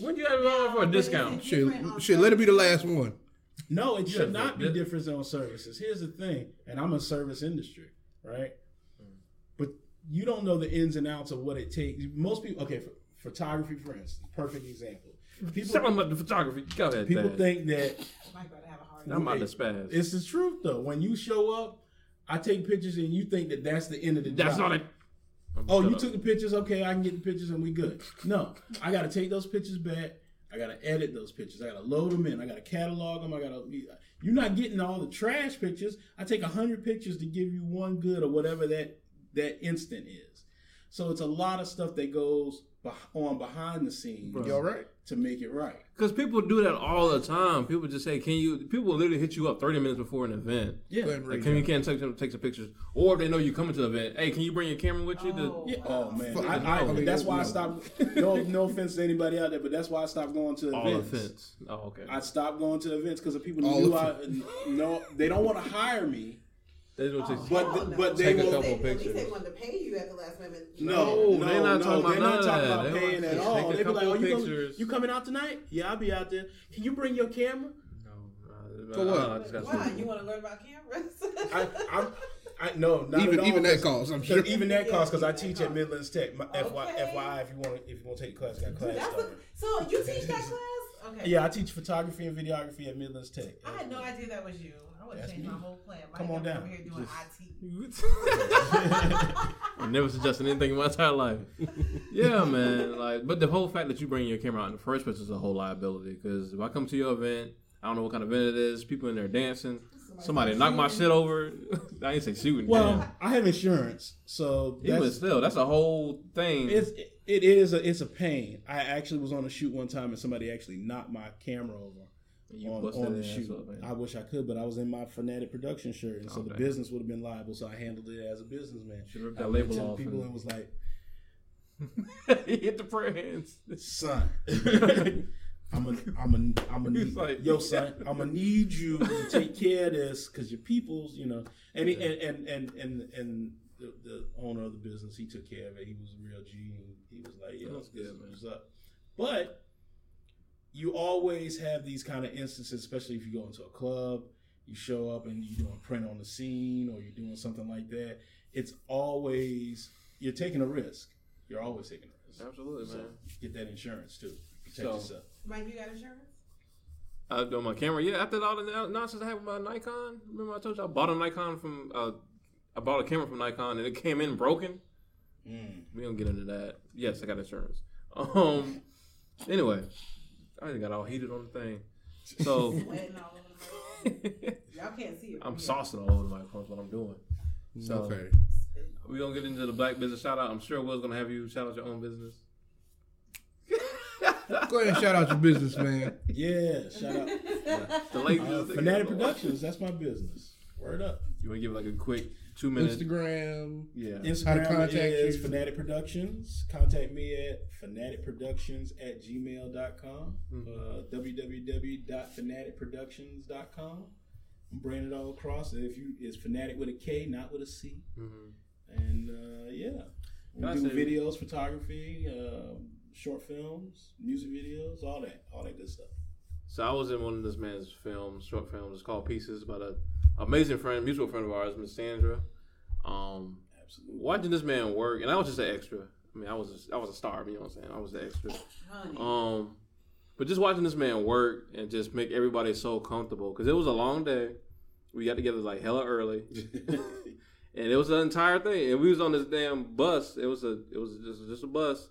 When you ever Walmart for a discount? Shit, shit. Let it be the last one. No, it Yeah, should not be that- different on services. Here's the thing, and I'm a service industry, right? But you don't know the ins and outs of what it takes. Most people, okay, for, photography, for instance, perfect example. Tell People, them about the photography. Go ahead. people Dad. think that Mike about to have a heart I'm about to it- spaz. it's the truth, though. When you show up, I take pictures, and you think that that's the end of the day. That's job. not it. Oh, you up. took the pictures. Okay, I can get the pictures, and we good. No, I got to take those pictures back. I got to edit those pictures. I got to load them in. I got to catalog them. I got to. You're not getting all the trash pictures. I take hundred pictures to give you one good or whatever that that instant is. So it's a lot of stuff that goes on behind the scenes Bro. You all right? To make it right. Because people do that all the time. People just say, "Can you?" People literally hit you up 30 minutes before an event. Yeah. Go ahead and Like, can you can't take some take some pictures, or if they know you're coming to the event. Hey, can you bring your camera with you? Oh. To, Yeah. Oh man, I, I, I mean, that's why I stopped. [LAUGHS] No, no offense to anybody out there, but that's why I stopped going to all events. offense. Oh, okay. I stopped going to events because the people All knew of I no, they don't want to hire me. They don't take. Oh, But the- no. but they Take a will- At couple least they- pictures. they wanted to pay you at the last minute. No, No, no, they're not no, talking about not talking about They paying at all. a They be like, "Oh, you, gonna- you coming out tonight? Yeah, I'll be out there. Can you bring your camera? No, For what? I just got Why? stupid. You want to learn about cameras? I, I'm, I no, not Even at all, even that 'cause- costs. I'm 'cause sure. Even that costs because I Yeah, even teach that at Midlands Tech. My FY, Okay. FYI, if you want, if you want to take a class, got class That's a, so you teach that class? Okay. Yeah, I teach photography and videography at Midlands Tech. I had no idea that was you. I would have That's changed me. my whole plan. Mike Come on over down. here doing Just- IT. I [LAUGHS] [LAUGHS] [LAUGHS] never suggested anything in my entire life. Yeah, man. Like, but the whole fact that you bring your camera out in the first place is a whole liability. Because if I come to your event, I don't know what kind of event it is. People in there dancing. Somebody knock my shit over. I didn't say shooting. Well, damn. I have insurance, so Even that's, still, that's a whole thing. It's it is a it's a pain. I actually was on a shoot one time and somebody actually knocked my camera over You on, on the shoot. up. I wish I could, but I was in my fanatik production shirt, and so Oh, the damn. business would have been liable. So I handled it as a businessman. Should rip I that label to off people and- and was like, [LAUGHS] he hit the prayer hands. "Son, [LAUGHS] I'm a I'm a I'm a need, like- yo son, I'm gonna need you to [LAUGHS] take care of this because your people's, you know." And he, and and and and and the, the owner of the business, he took care of it. He was a real G. He was like, "Yeah, That's good, man. what's up." But you always have these kind of instances, especially if you go into a club. you show up and you're doing print on the scene or you're doing something like that. It's always you're taking a risk. You're always taking a risk. Absolutely, So man. get that insurance too. Protect So- yourself. Mike, you got insurance? I do my camera. Yeah, after all the nonsense I had with my Nikon, remember I told you I bought a Nikon from. Uh, I bought a camera from Nikon and it came in broken. Mm. We don't get into that. Yes, I got insurance. [LAUGHS] Um. Anyway, I got all heated on the thing. [LAUGHS] So Sweating all over the place. Y'all can't see it. I'm from saucing all over the microphone. What I'm doing. So okay. we gonna get into the black business shout out. I'm sure Will's gonna have you shout out your own business. Go ahead and shout out your business, man. [LAUGHS] Yeah, shout out. [LAUGHS] The late Uh, Fanatik Productions, that's my business. Word up. You wanna give like a quick two minute? Instagram. Yeah. Instagram contact is you. Fanatik Productions. Contact me at fanatikproductions at gmail.com. Hmm. Uh, www.fanatikproductions.com. I'm bringing it all across. If you It's Fanatik with a K, not with a C. Mhm. And uh, yeah, we Can do say- videos, photography, uh, short films, music videos, all that, all that good stuff. So I was in one of this man's films, short films. It's called Pieces, about a amazing friend, mutual friend of ours, Miss Sandra. Um, Absolutely. watching this man work, and I was just an extra. I mean, I was a, I was a star. You know what I'm saying? I was the extra. Honey. Um, but just watching this man work and just make everybody so comfortable because it was a long day. We got together like hella early, [LAUGHS] and it was an entire thing. And we was on this damn bus. It was a it was just just a bus.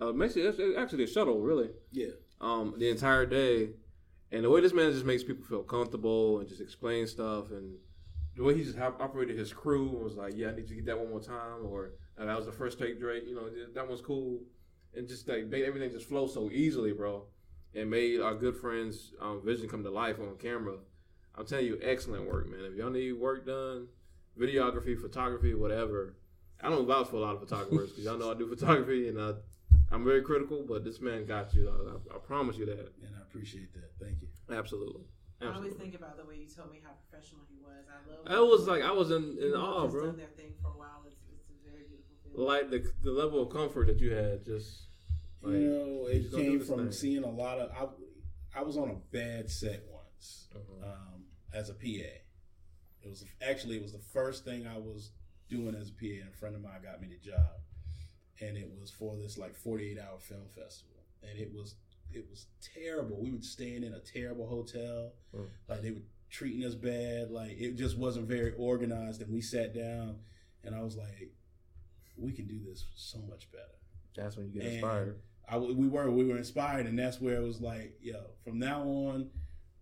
Uh, basically, it's actually a shuttle, really. yeah. Um, the entire day, and the way this man just makes people feel comfortable and just explain stuff, and the way he just op- operated his crew and was like, "Yeah, I need you to get that one more time," or "Uh, "That was the first take, Drake." You know, that one's cool, and just like made everything just flow so easily, bro. And made our good friends' um, vision come to life on camera. I'm telling you, excellent work, man. If y'all need work done, videography, photography, whatever. I don't vouch for a lot of photographers because y'all know I do [LAUGHS] photography and I, I'm very critical. But this man got you. I, I promise you that. And I appreciate that. Thank you. Absolutely. I always think about the way you told me how professional he was. I love. I was like, I was in, in awe, just bro. Done their thing for a while. It's, it's a very beautiful feeling. Like the the level of comfort that you had, just like, you know, it just came from thing. seeing a lot of. I, I was on a bad set once uh-huh. um, as a PA. It was actually it was the first thing I was doing as a PA, and a friend of mine got me the job, and it was for this like forty eight hour film festival, and it was it was terrible. We were staying in a terrible hotel, Mm. like they were treating us bad. Like it just wasn't very organized, and we sat down, and I was like, we can do this so much better. that's when you get And inspired. I, we were we were inspired, and that's where it was like, yo, from now on,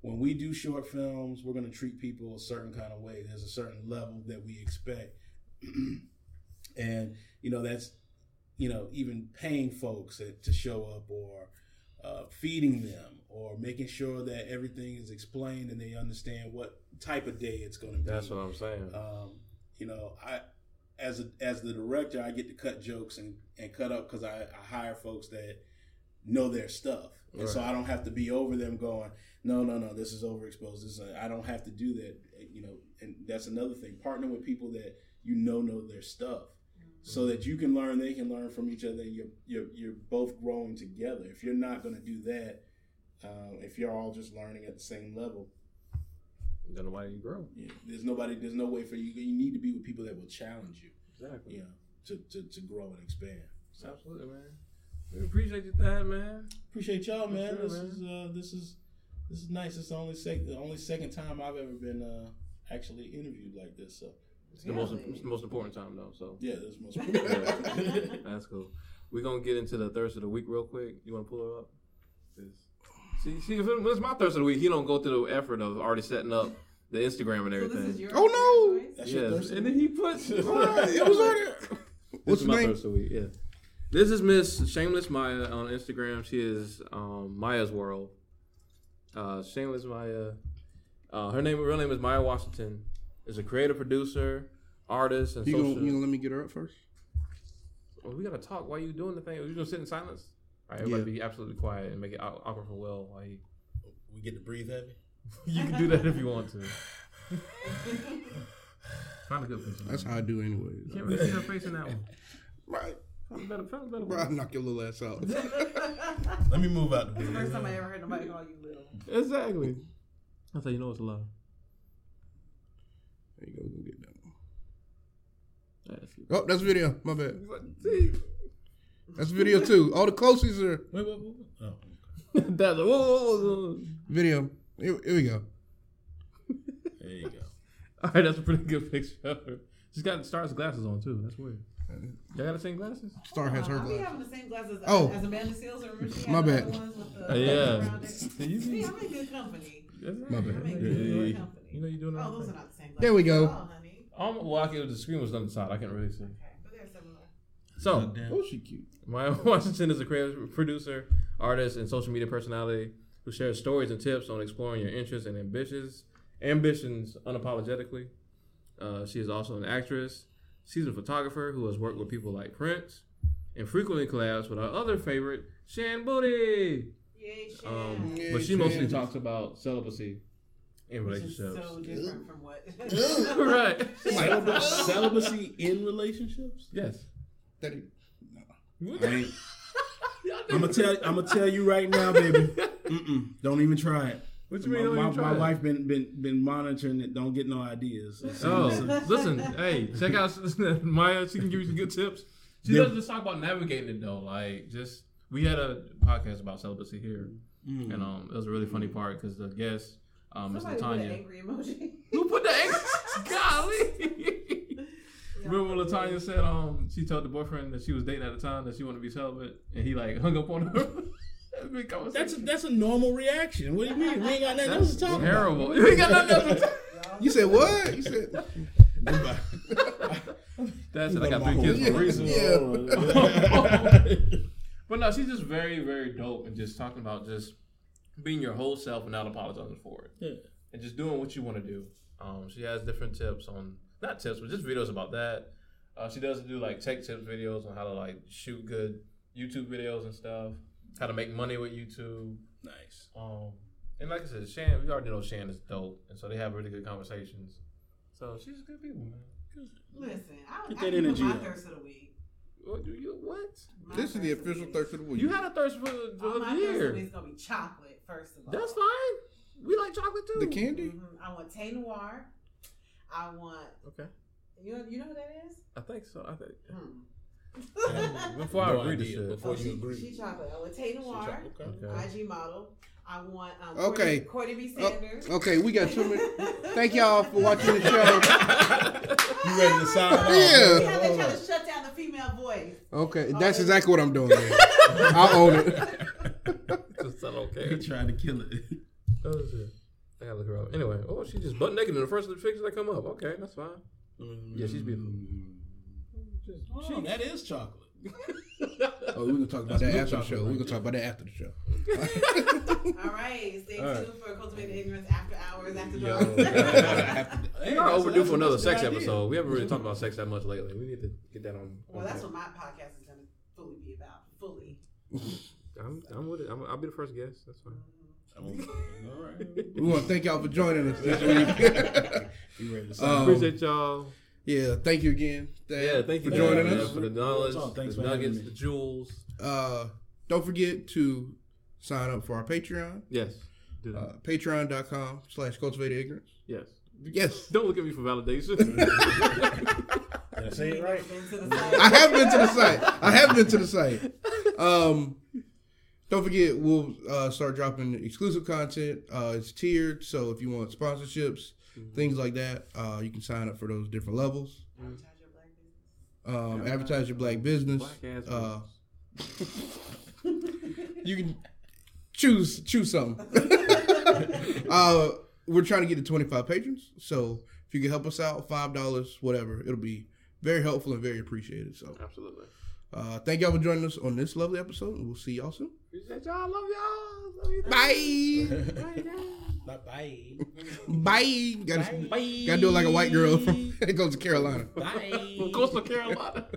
when we do short films, we're gonna treat people a certain kind of way. There's a certain level that we expect, [CLEARS THROAT] and you know that's you know even paying folks to- to show up or uh, feeding them or making sure that everything is explained and they understand what type of day it's going to be. That's what I'm saying. Um, you know, I as a, as the director, I get to cut jokes and, and cut up because I, I hire folks that know their stuff, and so I don't have to be over them going, no, no, no, this is overexposed. This is, I don't have to do that. You know, and that's another thing. Partner with people that you know know their stuff, so that you can learn, they can learn from each other. And you're you're you're both growing together. If you're not going to do that, uh, if you're all just learning at the same level, then nobody can grow. yeah, there's nobody. There's no way for you. You need to be with people that will challenge you. Exactly. You know, to to, to grow and expand. So Absolutely, man. We appreciate you, that, man. appreciate y'all, man. sure, this man. is uh, this is this is nice. It's the only sec- the only second time I've ever been uh, actually interviewed like this. So It's the most it's the most important time though. So yeah, this is most. [LAUGHS] Yeah. that's cool. We're gonna get into the thirst of the week real quick. You wanna pull her up? 'Cause- See, see, if it was my thirst of the week, he don't go through the effort of already setting up the Instagram and So this is everything. your Oh, no! your? That's Yes, thirst and then he puts. [LAUGHS] it was already. [LAUGHS] This What's is my name? thirst of the week. Yeah, this is Miss Shameless Maya on Instagram. She is um, Maya's World. Uh, Shameless Maya. Uh, her name, real name is Maya Washington. Is a creative producer, artist, and You social. gonna, you gonna let me get her up first? Well, we gotta talk while you doing the thing. Are you gonna sit in silence? All right, everybody be absolutely quiet and make it awkward for Will while he. We get to breathe heavy. [LAUGHS] you can do that if you want to. [LAUGHS] Find a good picture. That's how I do anyway. You can't really see her face in that one. [LAUGHS] Right. Find a better, better Bro, I'll knock your little ass out. Let me move out the It's the first time I ever heard nobody call you little. Exactly. That's how you know it's a love. There you go. We get that one. Oh, that's video. My bad. That's video too. All the closest are Wait, wait, wait. Oh. [LAUGHS] That's whoa, whoa, whoa, whoa. video. Here, here we go. There you go. [LAUGHS] All right, that's a pretty good picture. She's got stars glasses on too. That's weird. Y'all got the same glasses? Star has her I'll be glasses. having the same glasses Oh. as Amanda Seales. Remember she had My the bad. other ones with the Uh, yeah. around it? See, [LAUGHS] you See, see- I'm in good company. That's My bad. Yeah, yeah, yeah. You know you're doing Oh, those thing. are not the same. There we go. at all, honey. Um, well, I could, the screen was on the side. I can't really see. Okay, but they're similar. So, Oh, she cute. Maya [LAUGHS] Washington is a creative producer, artist, and social media personality who shares stories and tips on exploring your interests and ambitions, ambitions unapologetically. Uh, she is also an actress, seasoned photographer who has worked with people like Prince, and frequently collabs with our other favorite, Shan Boody. Yay, Shan. Um, Yeah, but she mostly Shan. talks about celibacy in Which is relationships. so different from what. [LAUGHS] right. Celib- celibacy in relationships? Yes. That he- What [LAUGHS] I'm gonna tell. I'm gonna tell you right now, baby. [LAUGHS] Mm-mm, don't even try it. What you My, mean? don't my, even try my it? wife been been been monitoring it. Don't get no ideas. Oh, listen, hey, check out Maya. She can give you some good tips. She Yeah. doesn't just talk about navigating it though. Like, just we had a podcast about celibacy here, Mm. and um, it was a really funny part because the guest, um, Miss Somebody put an Latanya. angry emoji. [LAUGHS] Who put the angry? [LAUGHS] Golly. Remember when Latanya said um she told the boyfriend that she was dating at the time that she wanted to be celibate, and he like hung up on her. [LAUGHS] Big That's a, that's a normal reaction. What do you mean? We ain't got nothing else That's to talk terrible. We ain't got nothing else to talk- You said what? You said. That's it. I got three kids for a reason. Yeah. But no, she's just very, very dope and just talking about just being your whole self and not apologizing for it. Yeah. And just doing what you want to do. Um, she has different tips on not tips, but just videos about that. Uh, she does do like tech tips videos on how to like shoot good YouTube videos and stuff, how to make money with YouTube. nice. Um, and like I said, Shan, we already know Shan is dope, and so they have really good conversations. So she's a good people, man. Listen, I, Get I that give energy my up. thirst of the week. What do you what? My this is the thirst of official week. thirst of the week. You had a thirst for, for All my the thirst of the year. week is gonna be chocolate. First of all, That's fine. We like chocolate too. the candy. Mhm. I want Tay Noir. I want Okay. you know you know who that is. I think so. I think. Hmm. Before I No agree to idea. shit. Before Oh, you she, agree. she chocolate. I want Tay Noir. Okay. Okay. IG model. I want um, Okay. Courtney, Courtney B. Oh, okay, we got two minutes. [LAUGHS] Thank y'all for watching the show. You ready to sign off? Yeah. We have to try to shut down the female voice. Okay, that's exactly what I'm doing. I own it. [LAUGHS] Just I don't He care. tried to kill it. Oh, shit. I gotta look her up. Anyway, oh, she just butt naked in the first of the pictures that come up. Okay, that's fine. Yeah, she's beautiful. Just, Oh, that is chocolate. [LAUGHS] Oh, we're gonna talk about that after the show. We're gonna talk about that after the show. All right, stay All right. tuned for Cultivated Ignorance after hours, after Yo. dark. Hey, we are overdue for another that's a good sex idea. episode. We haven't really talked about sex that much lately. We need to get that on. well, that's track. what my podcast is going to fully be about. Fully. [LAUGHS] I'm, I'm with it. I'm, I'll be the first guest. That's fine. All right. We want to thank y'all for joining us this [LAUGHS] week. You ready to sign Um. Appreciate y'all. Yeah, thank you again. Thad, Yeah, thank you for joining man, us. for the knowledge, That's all. Thanks the nuggets, the jewels. Uh, don't forget to sign up for our Patreon. Yes. Uh, Patreon.com slash cultivated ignorance. yes. Yes. [LAUGHS] Don't look at me for validation. [LAUGHS] I say it right? Been to the side. I have been to the site. I have been to the site. Um, don't forget, we'll uh, start dropping exclusive content. Uh, it's tiered, so if you want sponsorships, things like that, uh, you can sign up for those different levels. Advertise your black business. Um, advertise your black business. Black Uh, you can choose choose something. [LAUGHS] uh, we're trying to get to 25 patrons, so if you can help us out, five dollars, whatever, it'll be very helpful and very appreciated. So, Absolutely. uh, thank y'all for joining us on this lovely episode, and we'll see y'all soon. Appreciate y'all. Love y'all. Love you. Bye. Bye bye. Bye. Gotta, Bye. gotta do it like a white girl from [LAUGHS] goes to Carolina. Bye. From Coastal Carolina. [LAUGHS]